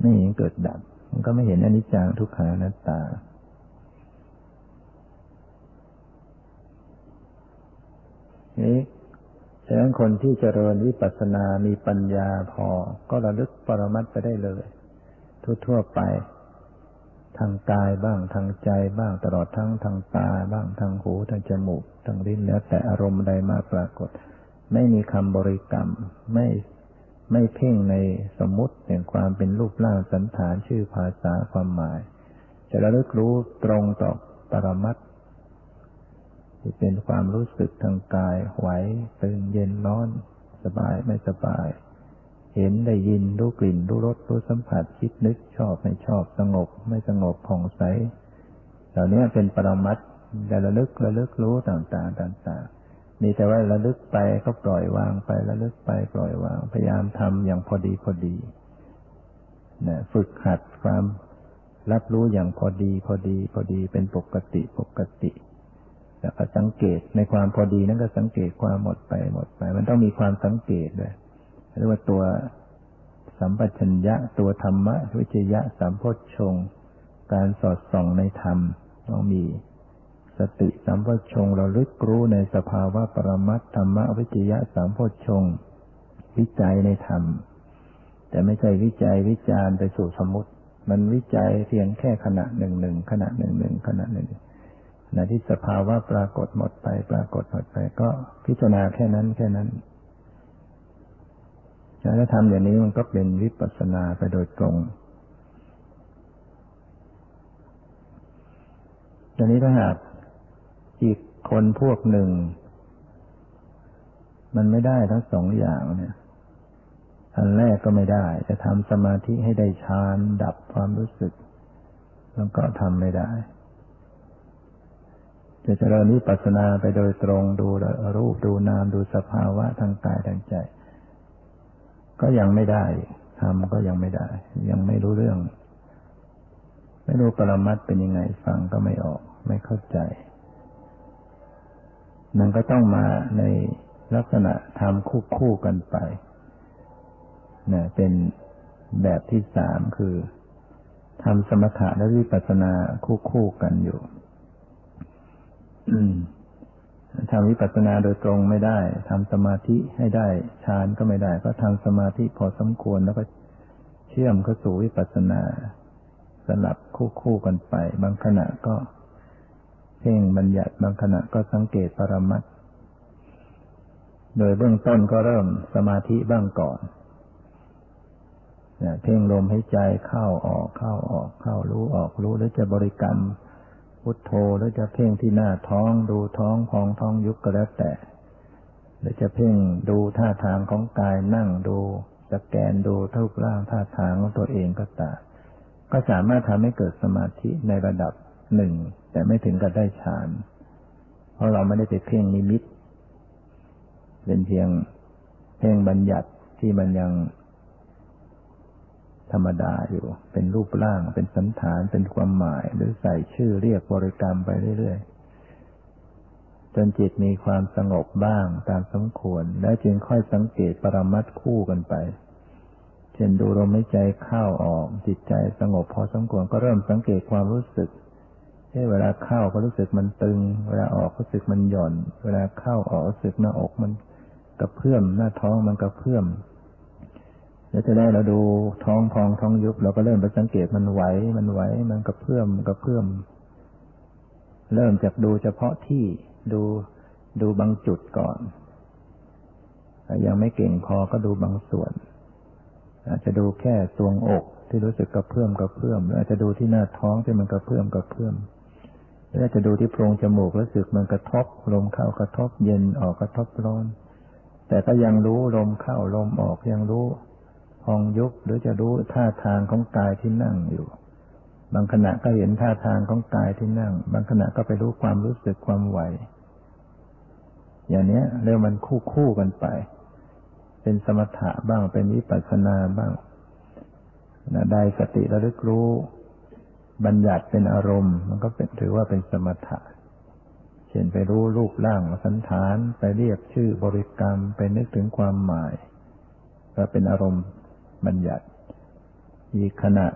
ไม่เห็นเกิดดับ มันก็ไม่เห็นอนิจจังทุกขังอนัตตา นี้ฉะนั้นคนที่เจริญวิปัสสนามีปัญญาพอ ก็ระลึกปรมัตไปได้เลย ทั่วๆไป ทางกายบ้างทางใจบ้างตลอดทั้งทางตาบ้างทางหูทางจมูกทางลิ้นแล้วแต่อารมณ์ใดมาปรากฏ ไม่มีคำบริกรรม ไม่ไม่เพ่งในสมมติแห่งความเป็นรูปร่างสันฐานชื่อภาษาความหมาย จะระลึกรู้ตรงต่อปรมัตที่เป็นความรู้สึกทางกายไหวตึงเย็นร้อน สบายไม่สบาย เห็นได้ยินรู้กลิ่นรู้รสรู้สัมผัสคิดนึกชอบไม่ชอบสงบ ไม่สงบผ่องใสเหล่านี้เป็นปรมัตแต่ระลึกระลึกรู้ต่างๆต่างๆ มีแต่ว่าระลึกไปก็ปล่อยวางไประลึกไปปล่อยวาง พยายามทำอย่างพอดีพอดีนะฝึกหัดความรับรู้อย่างพอดีพอดีพอดีเป็นปกติปกติแล้วก็สังเกตในความพอดีนั้นก็สังเกตความหมดไปหมดไป มันต้องมีความสังเกตด้วยเรียกว่าตัวสัมปชัญญะตัวธรรมะวิจยะสัมโพชฌงการสอดส่องในธรรมต้องมี สติสัมโพชงเราลึกรู้ในสภาวะปรมัตธรรมวิจยะสัมโพชง วิจัยในธรรม แต่ไม่ใช่วิจัยวิจารไปสู่สมุติ มันวิจัยเพียงแค่ขณะหนึ่งหนึ่งขณะหนึ่งหนึ่งขณะหนึ่งขณะที่สภาวะปรากฏหมดไป ปรากฏหมดไปก็พิจารณาแค่นั้นแค่นั้นถ้าทำอย่างนี้มันก็เป็นวิปัสสนาไปโดยตรงทีนี้ถ้าหาก อีกคนพวกหนึ่ง มันไม่ได้ทั้งสองอย่างเนี่ยอันแรกก็ไม่ได้ จะทำสมาธิให้ได้ฌานดับความรู้สึก แล้วก็ทำไม่ได้ จะเจริญวิปัสสนาไปโดยตรงดูรูปดูนามดูสภาวะทางกายทางใจ ก็ยังไม่ได้ทำก็ยังไม่ได้ ยังไม่รู้เรื่อง ไม่รู้ปรมัตเป็นยังไงฟังก็ไม่ออก ไม่เข้าใจ มันก็ต้องมาในลักษณะทำคู่คู่กันไปนะเป็นแบบที่สามคือทำสมถะและวิปัสสนาคู่คู่กันอยู่ทำวิปัสสนาโดยตรงไม่ได้ทำสมาธิให้ได้ฌานก็ไม่ได้ ก็ทำสมาธิพอสมควรแล้วก็เชื่อมเข้าสู่วิปัสสนาสลับคู่คู่กันไป บางขณะก็ เพ่งบัญญัติบางขณะก็สังเกตปรมัตโดยเบื้องต้นก็เริ่มสมาธิบ้างก่อนเพ่งลมให้ใจเข้าออกเข้าออกเข้ารู้ออกรู้แล้วจะบริกรรมพุทโธแล้วจะเพ่งที่หน้าท้องดูท้องพองท้องยุบก็แล้วแต่หรือจะเพ่งดูท่าทางของกายนั่งดูสแกนดูทุกร่างท่าทางของตัวเองก็ตามก็สามารถทำให้เกิดสมาธิในระดับ หนึ่ง แต่ไม่ถึงกับได้ฌาน เพราะเราไม่ได้ไปเพ่งนิมิต เป็นเพียงเพ่งบัญญัติที่มันยังธรรมดาอยู่ เป็นรูปร่าง เป็นสันฐาน เป็นความหมาย หรือใส่ชื่อเรียกบริกรรมไปเรื่อยๆ จนจิตมีความสงบบ้างตามสมควร แล้วจึงค่อยสังเกตปรมัตคู่กันไป เช่นดูลมหายใจเข้าออก จิตใจสงบพอสมควรก็เริ่มสังเกตความรู้สึก เวลาเข้าก็รู้สึกมันตึง เวลาออกรู้สึกมันหย่อน เวลาเข้าออกรู้สึกหน้าอกมันกระเพื่อมหน้าท้องมันกระเพื่อมแล้วจะได้เราดูท้องพองท้องยุบเราก็เริ่มไปสังเกตมันไหวมันไหวมันกระเพื่อมกระเพื่อม เริ่มจากดูเฉพาะที่ดูดูบางจุดก่อนยังไม่เก่งพอก็ดูบางส่วน อาจจะดูแค่ทรวงอกที่รู้สึกกระเพื่อมกระเพื่อมหรืออาจจะดูที่หน้าท้องที่มันกระเพื่อมกระเพื่อม ออาจจะดูที่โพรงจมูกรู้สึกมันกระทบลมเข้ากระทบเย็นออกกระทบร้อน แต่ก็ยังรู้ลมเข้าลมออกยังรู้พองยุบหรือจะรู้ท่าทางของกายที่นั่งอยู่ บางขณะก็เห็นท่าทางของกายที่นั่ง บางขณะก็ไปรู้ความรู้สึกความไหว อย่างนี้เรียกมันคู่คู่กันไป เป็นสมถะบ้างเป็นวิปัสสนาบ้างนะได้สติระลึกรู้ บัญญัติเป็นอารมณ์ มันก็เป็นถือว่าเป็นสมถะ เช่นไปรู้รูปร่างสันฐาน ไปเรียกชื่อบริกรรม ไปนึกถึงความหมาย ก็เป็นอารมณ์บัญญัติ อีกขณะ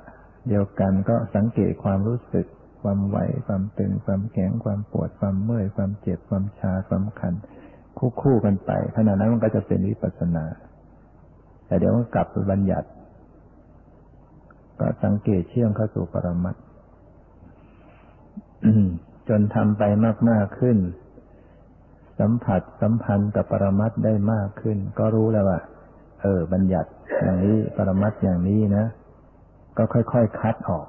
เดียวกันก็สังเกตความรู้สึก ความไหว ความตึง ความแข็ง ความปวด ความเมื่อย ความเจ็บ ความชา ความคัน คู่คู่กันไป ขณะนั้นมันก็จะเป็นวิปัสสนา แต่เดี๋ยวมันกลับไปบัญญัติ ก็สังเกตเชื่อมเข้าสู่ปรมัต จนทำไปมาก ๆ ขึ้น สัมผัสสัมพันธ์กับปรมัตได้มากขึ้น ก็รู้แล้วว่า เออ บัญญัติอย่างนี้ปรมัตอย่างนี้นะ ก็ค่อย ๆ คัดออก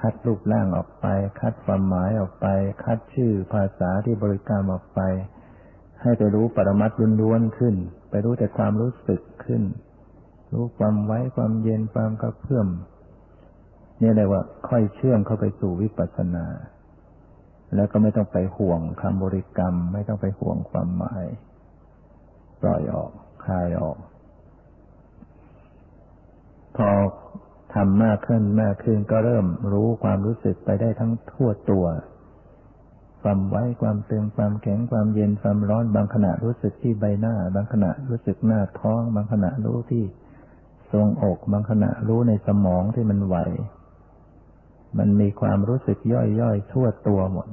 คัดรูปร่างออกไป คัดความหมายออกไป คัดชื่อภาษาที่บริกรรมออกไป ให้ไปรู้ปรมัตล้วนๆขึ้น ไปรู้แต่ความรู้สึกขึ้น รู้ความไว้ความเย็นความกระเพื่อม นี่เลยว่าค่อยเชื่อมเข้าไปสู่วิปัสสนา แล้วก็ไม่ต้องไปห่วงคำบริกรรม ไม่ต้องไปห่วงความหมาย ปล่อยออกคลายออก พอทำมากขึ้นมากขึ้นก็เริ่มรู้ความรู้สึกไปได้ทั้งทั่วตัว ความไว้ความตึงความแข็งความเย็นความร้อนบางขณะรู้สึกที่ใบหน้า บางขณะรู้สึกหน้าท้อง บางขณะรู้ที่ตรงอก บางขณะรู้ในสมองที่มันไหว มันมีความรู้สึกย่อยๆ ทั่วตัวหมด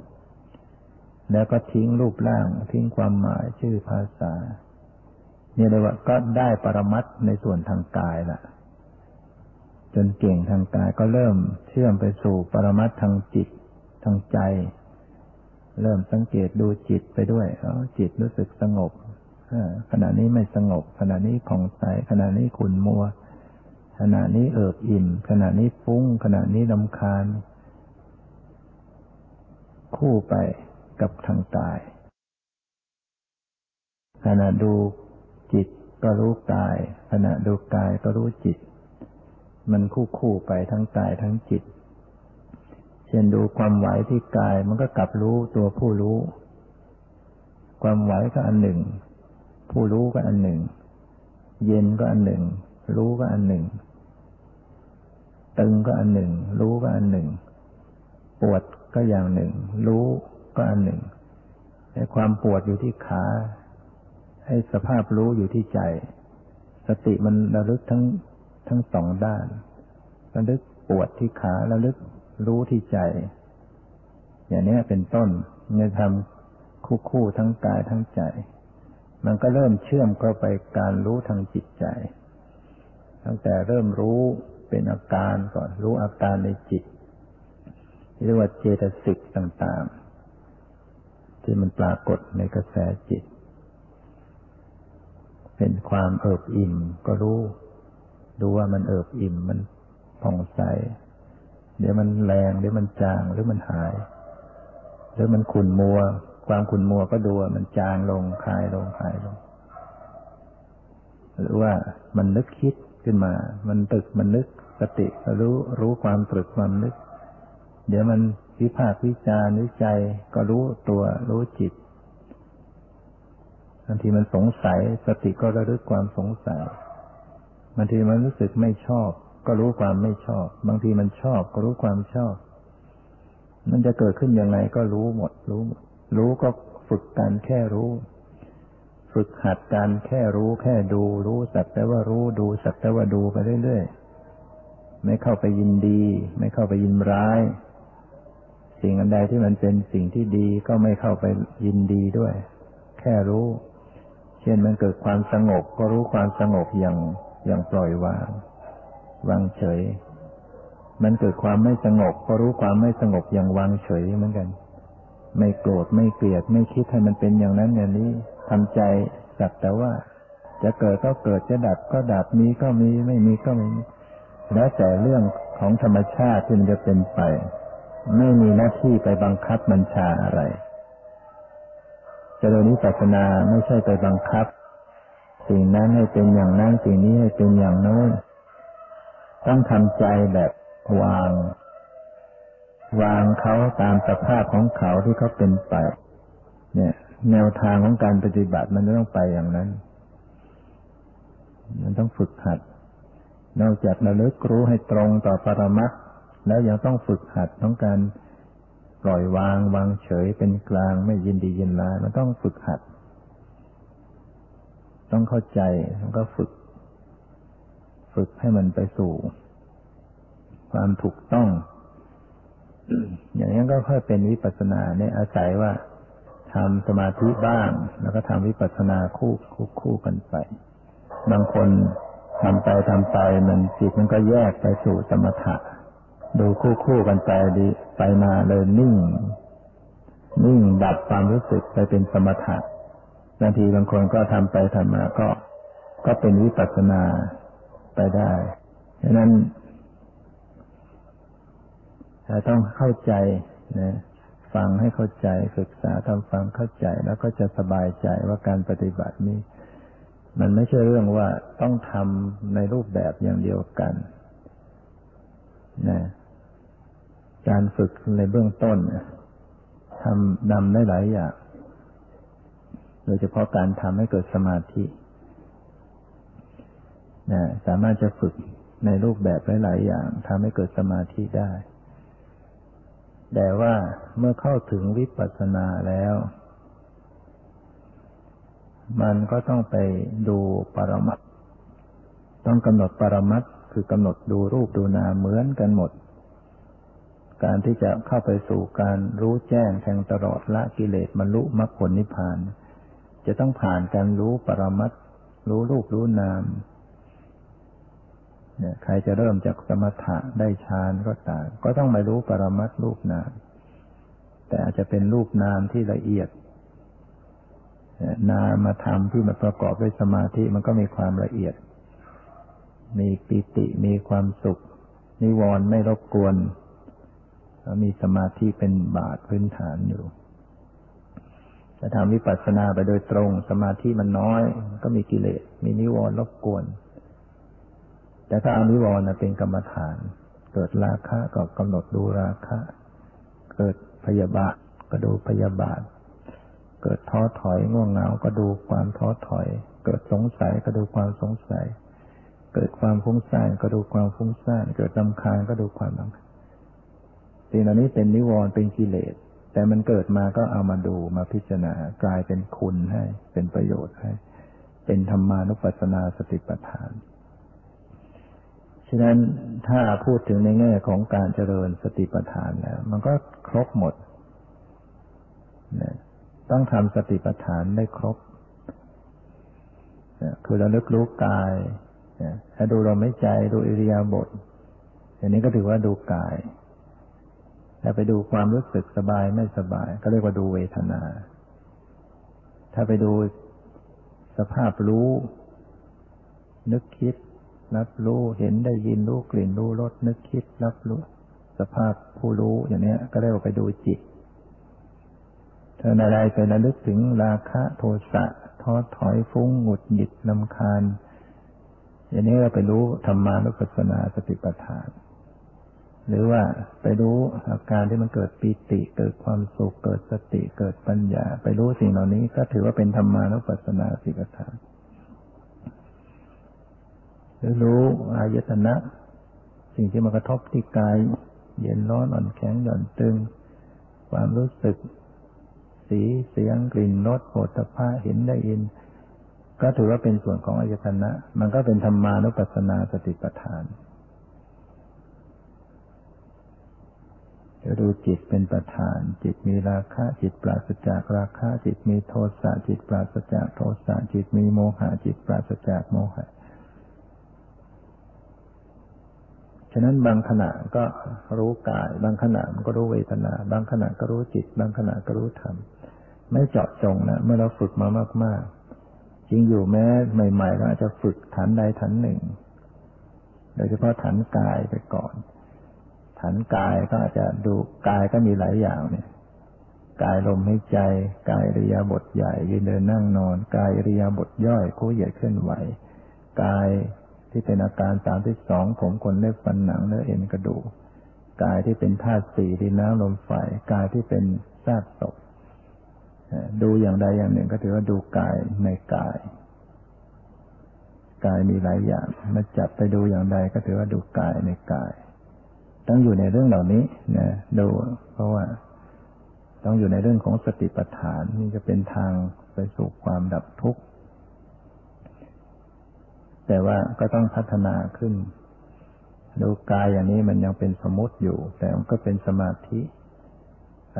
แล้วก็ทิ้งรูปร่าง ทิ้งความหมายชื่อภาษา เนี่ยเลยว่าก็ได้ปรมัตในส่วนทางกายละจนเก่งทางกายก็เริ่มเชื่อมไปสู่ปรมัตทางจิตทางใจ เริ่มสังเกตดูจิตไปด้วยอ๋อจิตรู้สึกสงบขณะนี้ไม่สงบ ขณะนี้ผ่องใสขณะนี้ขุ่นมัว ขณะนี้เอิบอิ่ม ขณะนี้ฟุ้ง ขณะนี้ลำคาญ คู่ไปกับทางกาย ขณะดูจิตก็รู้กาย ขณะดูกายก็รู้จิต มันคู่คู่ไปทั้งกายทั้งจิต เช่นดูความไหวที่กายมันก็กลับรู้ตัวผู้รู้ ความไหวก็อันหนึ่ง ผู้รู้ก็อันหนึ่ง เย็นก็อันหนึ่ง รู้ก็อันหนึ่ง ตึงก็อันหนึ่ง รู้ก็อันหนึ่ง ปวดก็อย่างหนึ่ง รู้ก็อันหนึ่งไอ้ความปวดอยู่ที่ขาไอ้สภาพรู้อยู่ที่ใจ สติมันระลึกทั้งทั้งสองด้าน ระลึกปวดที่ขาระลึกรู้ที่ใจ อย่างนี้เป็นต้นในทำคู่คู่ทั้งกายทั้งใจ มันก็เริ่มเชื่อมเข้าไปการรู้ทางจิตใจ ตั้งแต่เริ่มรู้ เป็นอาการก่อนรู้อาการในจิตเรียกว่าเจตสิกต่างๆ ที่มันปรากฏในกระแสจิต เป็นความเอิบอิ่มก็รู้ ดูว่ามันเอิบอิ่มมันผ่องใส เดี๋ยวมันแรงเดี๋ยวมันจางหรือมันหายหรือมันขุ่นมัว ความขุ่นมัวก็ดูว่ามันจางลงคลายลงคลายลง หรือว่ามันนึกคิดขึ้นมา มันตึกมันนึก สติก็รู้รู้ความตรึกความนึก เดี๋ยวมันวิพากวิจารวิจัยก็รู้ตัวรู้จิตบางทีมันสงสัย สติก็ระลึกความสงสัยบางทีมันรู้สึกไม่ชอบ ก็รู้ความไม่ชอบ บางทีมันชอบก็รู้ความชอบ มันจะเกิดขึ้นยังไงก็รู้หมด รู้รู้ก็ฝึกการแค่รู้ ฝึกหัดการแค่รู้ แค่ดู รู้สักแต่ว่ารู้ดูสักแต่ว่าดูไปเรื่อยๆ ไม่เข้าไปยินดี ไม่เข้าไปยินร้าย สิ่งอันใดที่มันเป็นสิ่งที่ดีก็ไม่เข้าไปยินดีด้วย แค่รู้ เช่นมันเกิดความสงบ ก็รู้ความสงบอย่างอย่างปล่อยวาง วางเฉย มันเกิดความไม่สงบ ก็รู้ความไม่สงบอย่างวางเฉยเหมือนกัน ไม่โกรธไม่เกลียดไม่คิดให้มันเป็นอย่างนั้นอย่างนี้ทำใจสักแต่ว่า จะเกิดก็เกิดจะดับก็ดับมีก็มีไม่มีก็ไม่มี แล้วแต่เรื่องของธรรมชาติที่มันจะเป็นไป ไม่มีหน้าที่ไปบังคับบัญชาอะไรเจริญนิพพานาไม่ใช่ไปบังคับ สิ่งนั้นให้เป็นอย่างนั้นสิ่งนี้ให้เป็นอย่างโน้นต้องทำใจแบบวาง วางเขาตามสภาพของเขาที่เขาเป็นไป เนี่ย แนวทางของการปฏิบัติมันต้องไปอย่างนั้น มันต้องฝึกหัด นอกจากระลึกรู้ให้ตรงต่อปรมัตแล้วยังต้องฝึกหัดของการปล่อยวางวางเฉยเป็นกลางไม่ยินดียินร้ายมันต้องฝึกหัด ต้องเข้าใจแล้วก็ฝึก ฝึกให้มันไปสู่ ความถูกต้อง อย่างนี้ก็ค่อยเป็นวิปัสสนาเนี่ยอาศัยว่าทำสมาธิบ้าง แล้วก็ทำวิปัสสนาคู่คู่คู่กันไป บางคน ทำไปทำไปมันจิตมันก็แยกไปสู่สมถะ ดูคู่คู่กันไปดีไปมาเลยนิ่ง นิ่งดับความรู้สึกไปเป็นสมถะบางทีบางคนก็ทำไปทำมาก็ ก็เป็นวิปัสสนาไปได้ฉะนั้นต้องเข้าใจนะฟังให้เข้าใจศึกษาทำฟังเข้าใจแล้วก็จะสบายใจว่าการปฏิบัตินี้ มันไม่ใช่เรื่องว่าต้องทำในรูปแบบอย่างเดียวกันนะการฝึกในเบื้องต้นทำนำได้หลายอย่าง โดยเฉพาะการทำให้เกิดสมาธินะสามารถจะฝึกในรูปแบบหลาย ๆ อย่างทำให้เกิดสมาธิได้ แต่ว่าเมื่อเข้าถึงวิปัสสนาแล้ว มันก็ต้องไปดูปรมัตต้องกำหนดปรมัตคือกำหนดดูรูปดูนามเหมือนกันหมด การที่จะเข้าไปสู่การรู้แจ้งแทงตลอดละกิเลสมรรลุมรรคผลนิพพาน จะต้องผ่านการรู้ปรมัตรู้รูปรู้นามเนี่ยใครจะเริ่มจากสมถะได้ฌานก็ตามก็ต้องมารู้ปรมัตรูปนาม แต่อาจจะเป็นรูปนามที่ละเอียด นามธรรมที่มันประกอบด้วยสมาธิมันก็มีความละเอียด มีปิติมีความสุข นิวรณ์ไม่รบกวนมีสมาธิเป็นบาทพื้นฐานอยู่จะทำวิปัสสนาไปโดยตรง สมาธิมันน้อย ก็มีกิเลส มีนิวรณ์รบกวน แต่ถ้าอานิวรณ์เป็นกรรมฐาน เกิดราคะก็กำหนดดูราคะ เกิดพยาบาทก็ดูพยาบาท เกิดท้อถอยง่วงเหงาก็ดูความท้อถอย เกิดสงสัยก็ดูความสงสัย เกิดความฟุ้งซ่านก็ดูความฟุ้งซ่าน เกิดลำคาญก็ดูความลำคาญสิ่งเหล่านี้เป็นนิวรณ์เป็นกิเลส แต่มันเกิดมาก็เอามาดูมาพิจารณากลายเป็นคุณให้ เป็นประโยชน์ให้ เป็นธรรมานุปัสสนาสติปัฏฐานฉะนั้นถ้าพูดถึงในแง่ของการเจริญสติปัฏฐานแล้วมันก็ครบหมด ต้องทำสติปัฏฐานได้ครบ คือเราลึกรู้กายถ้าดูลมหายใจดูอิริยาบถอย่างนี้ก็ถือว่าดูกาย ถ้าไปดูความรู้สึกสบายไม่สบาย ก็เรียกว่าดูเวทนา ถ้าไปดูสภาพรู้ นึกคิด รับรู้เห็นได้ยินรู้กลิ่นรู้รสนึกคิด รับรู้ สภาพผู้รู้อย่างนี้ก็เรียกว่าไปดูจิต ถ้าอะไรไประลึกถึงราคะโทสะท้อถอยฟุ้งหงุดหงิดลำคาญอย่างนี้เราไปรู้ธรรมานุปัสสนาสติปัฏฐาน หรือว่าไปรู้อาการที่มันเกิดปีติ เกิดความสุขเกิดสติเกิดปัญญา ไปรู้สิ่งเหล่านี้ก็ถือว่าเป็นธรรมานุปัสสนาสิกฐาน หรือรู้อายตนะ สิ่งที่มากระทบที่กาย เย็นร้อนอ่อนแข็งหย่อนตึง ความรู้สึก สีเสียงกลิ่นรสโผฏฐะเห็นได้ยิน ก็ถือว่าเป็นส่วนของอายตนะ มันก็เป็นธรรมานุปัสสนาสติปัฏฐานจะดูจิตเป็นประธาน จิตมีราคะจิตปราศจากราคะจิตมีโทสะจิตปราศจากโทสะจิตมีโมหะจิตปราศจากโมหะฉะนั้นบางขณะก็รู้กาย บางขณะมันก็รู้เวทนา บางขณะก็รู้จิต บางขณะก็รู้ธรรม ไม่เจาะจงนะเมื่อเราฝึกมามาก ๆ จริงอยู่แม้ใหม่ๆเราอาจจะฝึกฐานใดฐานหนึ่ง โดยเฉพาะฐานกายไปก่อน ฐานกายก็อาจจะดูกายก็มีหลายอย่างเนี่ยกายลมให้ใจ กายริยาบทใหญ่ยืนเดินนั่งนอน กายริยาบทย่อยคู่ใหญ่เคลื่อนไหว กายที่เป็นอาการสามที่สองผมขนเล็บฟันหนังเนื้อเอ็นกระดูกกายที่เป็นธาตุสี่ดินน้ำลมไฟกายที่เป็นซากศพ ดูอย่างใดอย่างหนึ่งก็ถือว่าดูกายในกาย กายมีหลายอย่างมาจับไปดูอย่างใดก็ถือว่าดูกายในกาย ต้องอยู่ในเรื่องเหล่านี้นะดูเพราะว่า ต้องอยู่ในเรื่องของสติปัฏฐานนี่จะเป็นทางไปสู่ความดับทุกข์แต่ว่าก็ต้องพัฒนาขึ้น ดูกายอย่างนี้มันยังเป็นสมมติอยู่ แต่มันก็เป็นสมาธิ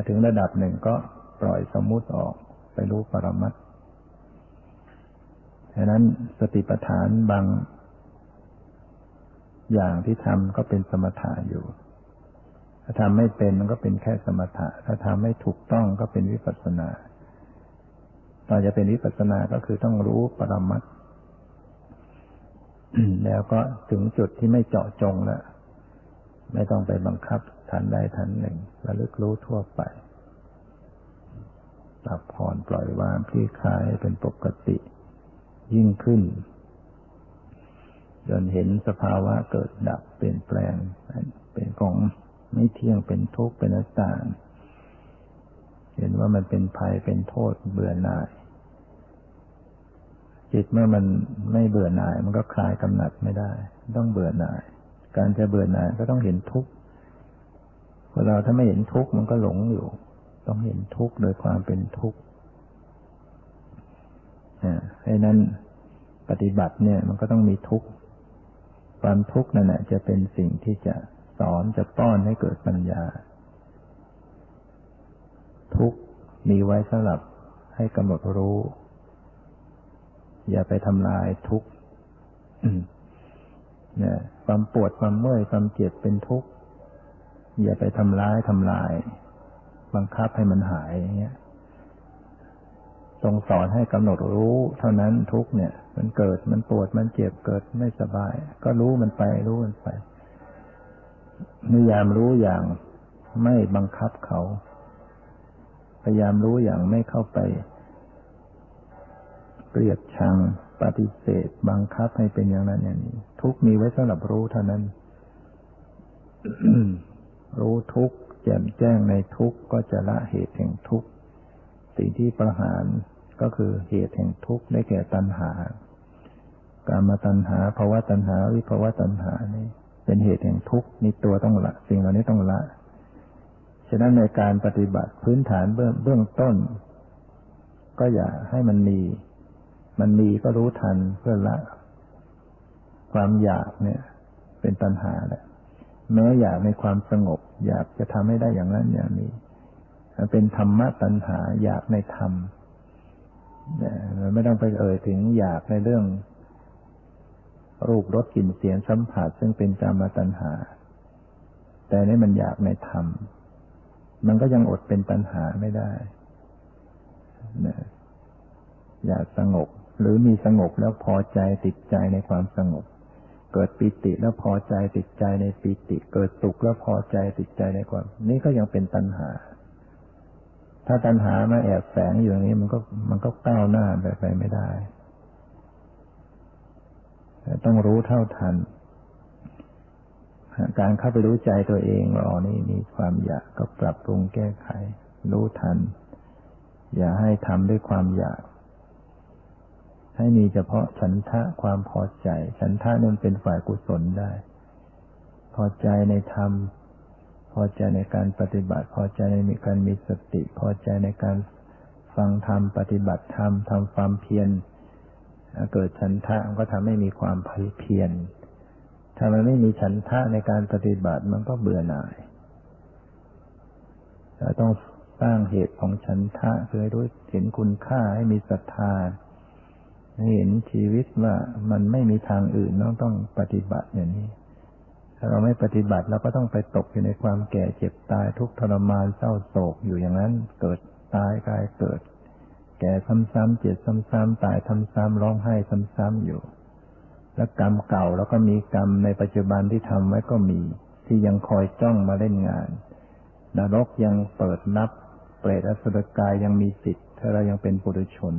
ถึงระดับหนึ่งก็ ปล่อยสมมติออกไปรู้ปรมัตฉะนั้นสติปัฏฐานบางอย่างที่ทำก็เป็นสมถะอยู่ ถ้าทำไม่เป็นมันก็เป็นแค่สมถะ ถ้าทำไม่ถูกต้องก็เป็นวิปัสสนาตอจะเป็นวิปัสสนาก็คือต้องรู้ปรมัตแล้วก็ถึงจุดที่ไม่เจาะจงแล้ว ไม่ต้องไปบังคับทันใดทันหนึ่งระลึกรู้ทั่วไป ปรับผ่อนปล่อยวางคลี่คลายให้เป็นปกติยิ่งขึ้น จนเห็นสภาวะเกิดดับเปลี่ยนแปลง เป็นของไม่เที่ยงเป็นทุกข์เป็นอนัตตาเห็นว่ามันเป็นภัยเป็นโทษเบื่อหน่าย จิตเมื่อมันไม่เบื่อหน่าย มันก็คลายกำหนัดไม่ได้ ต้องเบื่อหน่าย การจะเบื่อหน่ายก็ต้องเห็นทุกข์พอเราถ้าไม่เห็นทุกข์มันก็หลงอยู่ ต้องเห็นทุกข์โดยความเป็นทุกข์อ่าให้นั้นปฏิบัติเนี่ยมันก็ต้องมีทุกข์ ความทุกข์นั่นแหละจะเป็นสิ่งที่จะสอนจะป้อนให้เกิดปัญญา ทุกมีไว้สำหรับให้กำหนดรู้ อย่าไปทำลายทุกเนี่ความปวดความเมื่อยความเจ็บเป็นทุกข์ อย่าไปทำร้ายทำลาย บังคับให้มันหายอย่างเงี้ยทรงสอนให้กำหนดรู้เท่านั้นทุกเนี่ย มันเกิดมันปวดมันเจ็บเกิดไม่สบาย ก็รู้มันไปรู้มันไปพยายามรู้อย่างไม่บังคับเขา พยายามรู้อย่างไม่เข้าไปเกลียดชังปฏิเสธ บังคับให้เป็นอย่างนั้นอย่างนี้ ทุกมีไว้สำหรับรู้เท่านั้น รู้ทุก แจ่มแจ้งในทุกข์ก็จะละเหตุแห่งทุกข์สิ่งที่ประหารก็คือเหตุแห่งทุกข์ได้แก่ตัณหา การมาตัณหาภาวะตัณหาวิภาวะตัณหานี่เป็นเหตุแห่งทุกข์นี่ตัวต้องละ สิ่งเหล่านี้ต้องละ ฉะนั้นในการปฏิบัติพื้นฐานเบื้องเบื้องต้น ก็อย่าให้มันมี มันมีก็รู้ทันเพื่อละ ความอยากเนี่ย เป็นตัณหาแหละ แม้อยากในความสงบ อยากจะทำให้ได้อย่างนั้นอย่างนี้เป็นธรรมะตัณหา อยากในธรรมไม่ต้องไปเอ่ยถึงอยากในเรื่อง รูปรสกลิ่นเสียงสัมผัสซึ่งเป็นกรรมตัณหา แต่นี่มันอยากในธรรม มันก็ยังอดเป็นตัณหาไม่ได้อยากสงบ หรือมีสงบแล้วพอใจติดใจในความสงบ เกิดปิติแล้วพอใจติดใจในปิติ เกิดสุขแล้วพอใจติดใจในความ นี่ก็ยังเป็นตัณหา ถ้าตัณหามาแอบแฝงอยู่อย่างนี้มันก็มันก็ก้าวหน้าไปไปไม่ได้ต้องรู้เท่าทัน การเข้าไปรู้ใจตัวเองว่าอ๋อนี่มีความอยากก็ปรับปรุงแก้ไข รู้ทัน อย่าให้ทำด้วยความอยาก ให้มีเฉพาะฉันทะความพอใจ ฉันทะนั้นเป็นฝ่ายกุศลได้ พอใจในธรรม พอใจในการปฏิบัติ พอใจในมีการมีสติ พอใจในการฟังธรรม ปฏิบัติธรรมทำความเพียรเกิดฉันทะมันก็ทำให้มีความเพียรถ้ามันไม่มีฉันทะในการปฏิบัติมันก็เบื่อหน่ายเราต้องสร้างเหตุของฉันทะเพื่อรู้เห็นคุณค่าให้มีศรัทธา เห็นชีวิตว่ามันไม่มีทางอื่นต้องต้องปฏิบัติอย่างนี้ ถ้าเราไม่ปฏิบัติเราก็ต้องไปตกอยู่ในความแก่เจ็บตายทุกทรมานเศร้าโศกอยู่อย่างนั้น เกิดตายกายเกิด แก่ซ้ำๆเจ็บซ้ำๆตายซ้ำๆร้องไห้ซ้ำๆอยู่ แล้วกรรมเก่าแล้วก็มีกรรมในปัจจุบันที่ทำไว้ก็มี ที่ยังคอยจ้องมาเล่นงานนรกยังเปิดนับ เปรตอสุรกายยังมีสิทธิ์ถ้าเรายังเป็นปุถุชน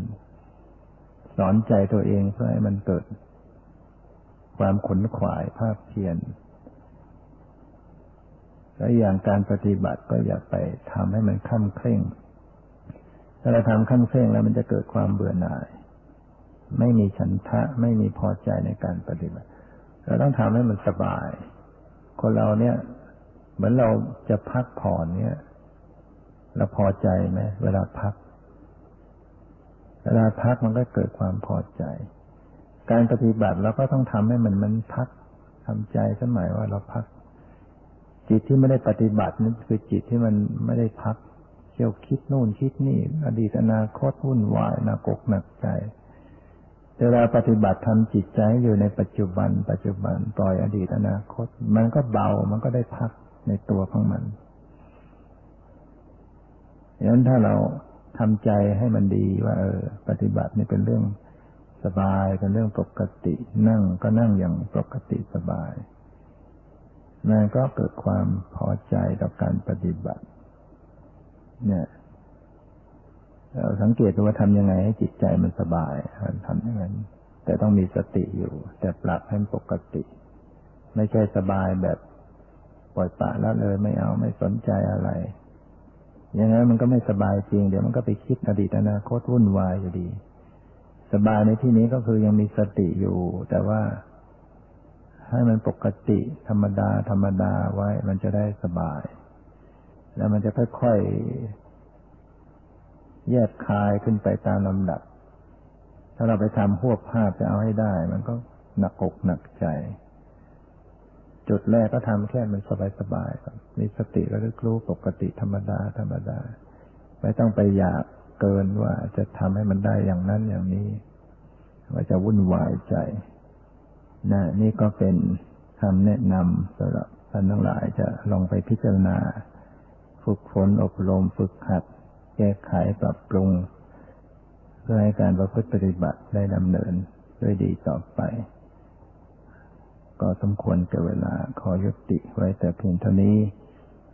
สอนใจตัวเองเพื่อให้มันเกิด ความขนขวายภาพเพียรและอย่างการปฏิบัติก็อย่าไปทำให้มันข้ามเคร่ง ถ้าเราทำข้ามเคร่งแล้วมันจะเกิดความเบื่อหน่าย ไม่มีฉันทะไม่มีพอใจในการปฏิบัติ เราต้องทำให้มันสบาย คนเราเนี่ย เหมือนเราจะพักผ่อนเนี่ย เราพอใจไหมเวลาพัก เวลาพักมันก็เกิดความพอใจ การปฏิบัติเราก็ต้องทำให้มันมันพักทำใจสมัยว่าเราพัก จิตที่ไม่ได้ปฏิบัตินั่นคือจิตที่มันไม่ได้พักเที่ยวคิดนู่นคิดนี่ อดีตอนาคตวุ่นวายนักกหนักใจเวลาปฏิบัติทำจิตใจอยู่ในปัจจุบัน ปัจจุบันปล่อยอดีตอนาคต มันก็เบามันก็ได้พักในตัวของมันดังนั้นถ้าเรา ทำใจให้มันดีว่า เออ ปฏิบัตินี่เป็นเรื่องสบายเป็นเรื่องปกติ นั่งก็นั่งอย่างปกติสบายนั่นก็เกิดความพอใจต่อการปฏิบัติ เนี่ยเราสังเกตดูว่าทำยังไงให้จิตใจมันสบายทำอย่างนั้น แต่ต้องมีสติอยู่ แต่ปรับให้ปกติ ไม่ใช่สบายแบบปล่อยปละแล้วเลยไม่เอาไม่สนใจอะไร อย่างนั้นมันก็ไม่สบายจริง เดี๋ยวมันก็ไปคิดอดีตอนาคตวุ่นวายอยู่ดี สบายในที่นี้ก็คือยังมีสติอยู่ แต่ว่าให้มันปกติธรรมดา ธรรมดาไว้ มันจะได้สบาย แล้วมันจะค่อยๆแยกคายขึ้นไปตามลำดับ ถ้าเราไปทำหวบภาพจะเอาให้ได้ มันก็หนักอกหนักใจ จุดแรกก็ทำแค่มันสบายๆก่อนมีสติระลึกรู้ปกติธรรมดาธรรมดา ไม่ต้องไปอยากเกินว่าจะทำให้มันได้อย่างนั้นอย่างนี้ ว่าจะวุ่นวายใจนะนี่ก็เป็นคำแนะนำสำหรับท่านทั้งหลายจะลองไปพิจารณา ฝึกฝนอบรมฝึกหัด แก้ไขปรับปรุง เพื่อให้การประพฤติปฏิบัติได้ดำเนินด้วยดีต่อไป ก็สมควรแก่เวลาขอยุติไว้แต่เพียงเท่านี้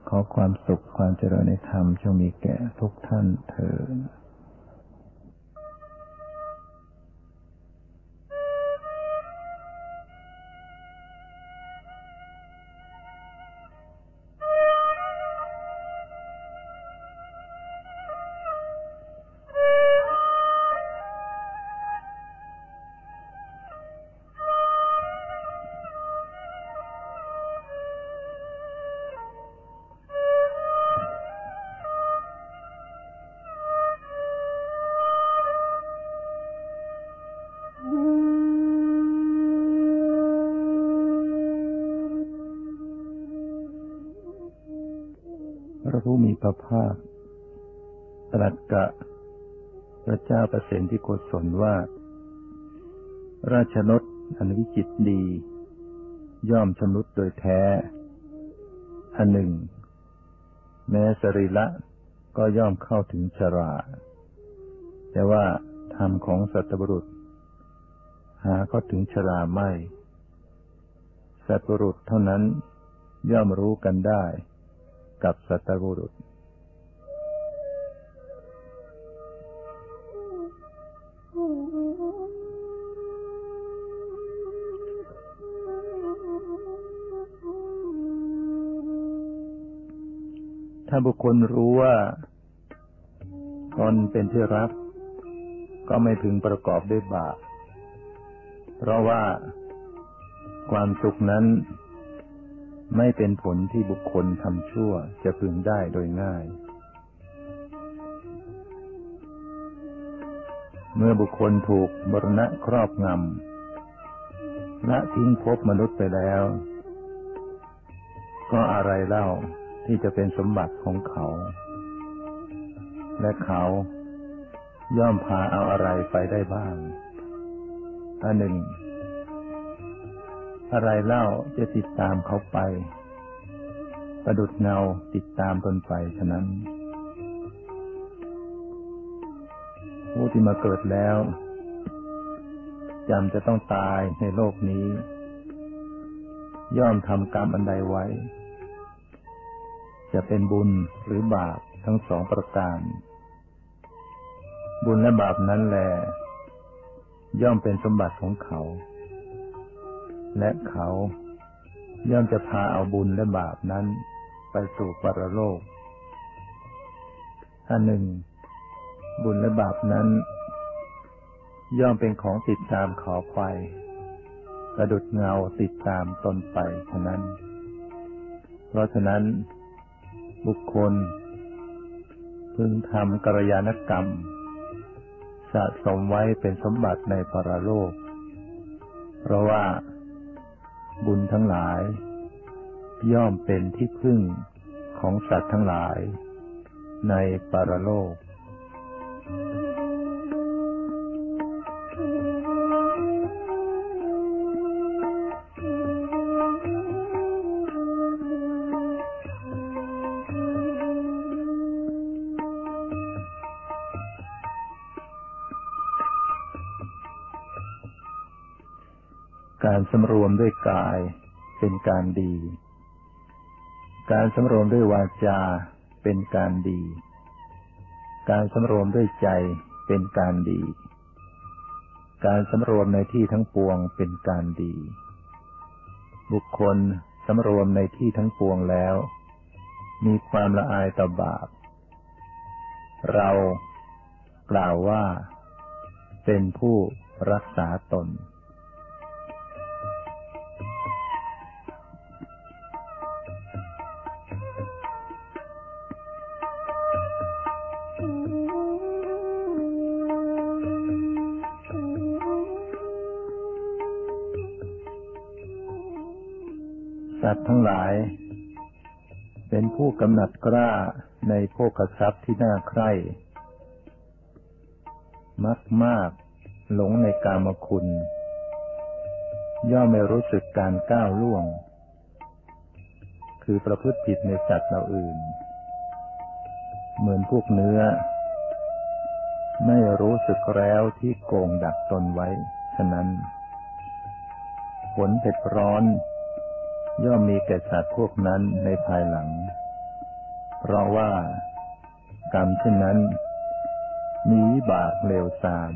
ขอความสุขความเจริญในธรรมจงมีแก่ทุกท่านเถิด ชนดอันวิจิตดี ย่อมชำรุดโดยแท้ อันหนึ่ง แม้สรีละก็ย่อมเข้าถึงชรา แต่ว่าธรรมของสัตบุรุษ หาเข้าถึงชราไม่ สัตบุรุษเท่านั้นย่อมรู้กันได้กับสัตบุรุษาบุคคลรู้ว่าตนเป็นที่รัก ก็ไม่พึงประกอบด้วยบาป เพราะว่าความสุขนั้นไม่เป็นผลที่บุคคลทำชั่วจะพึงได้โดยง่าย เมื่อบุคคลถูกบรณะครอบงำละทิ้งภพมนุษย์ไปแล้ว ก็อะไรเล่า ที่จะเป็นสมบัติของเขา และเขาย่อมพาเอาอะไรไปได้บ้าง อันหนึ่ง อะไรเล่าจะติดตามเขาไป ประดุดเงาติดตามตนไปฉะนั้น ผู้ที่มาเกิดแล้วจำจะต้องตายในโลกนี้ ย่อมทำกรรมอันใดไว้ จะเป็นบุญหรือบาปทั้งสองประการ บุญและบาปนั้นแหลย่อมเป็นสมบัติของเขา และเขาย่อมจะพาเอาบุญและบาปนั้นไปสู่ปรโลกอันหนึ่ง บุญและบาปนั้น ย่อมเป็นของติดตามเขาไปกระดุดเงาติดตามตนไปฉะนั้น เพราะฉะนั้น บุคคล พึงทำกรยานกรรม สะสมไว้เป็นสมบัติในปรโลก เพราะว่าบุญทั้งหลาย ย่อมเป็นที่พึ่งของสัตว์ทั้งหลาย ในปรโลก สำรวมด้วยกายเป็นการดี การสำรวมด้วยวาจาเป็นการดี การสำรวมด้วยใจเป็นการดี การสำรวมในที่ทั้งปวงเป็นการดี บุคคลสำรวมในที่ทั้งปวงแล้ว มีความละอายต่อบาป เรากล่าวว่าเป็นผู้รักษาตน กำหนัดกล้าในโภคทรัพย์ที่น่าใคร่ มักมาก หลงในกามคุณ ย่อมไม่รู้สึกการก้าวล่วง คือประพฤติผิดในสัตว์เราอื่น เหมือนพวกเนื้อ ไม่รู้สึกแล้วที่โกงดักตนไว้ ฉะนั้นผลเผ็ดร้อน ย่อมมีแก่สัตว์พวกนั้นในภายหลัง เพราะว่ากรรมเช่นนั้นมีวิบากเลวทราม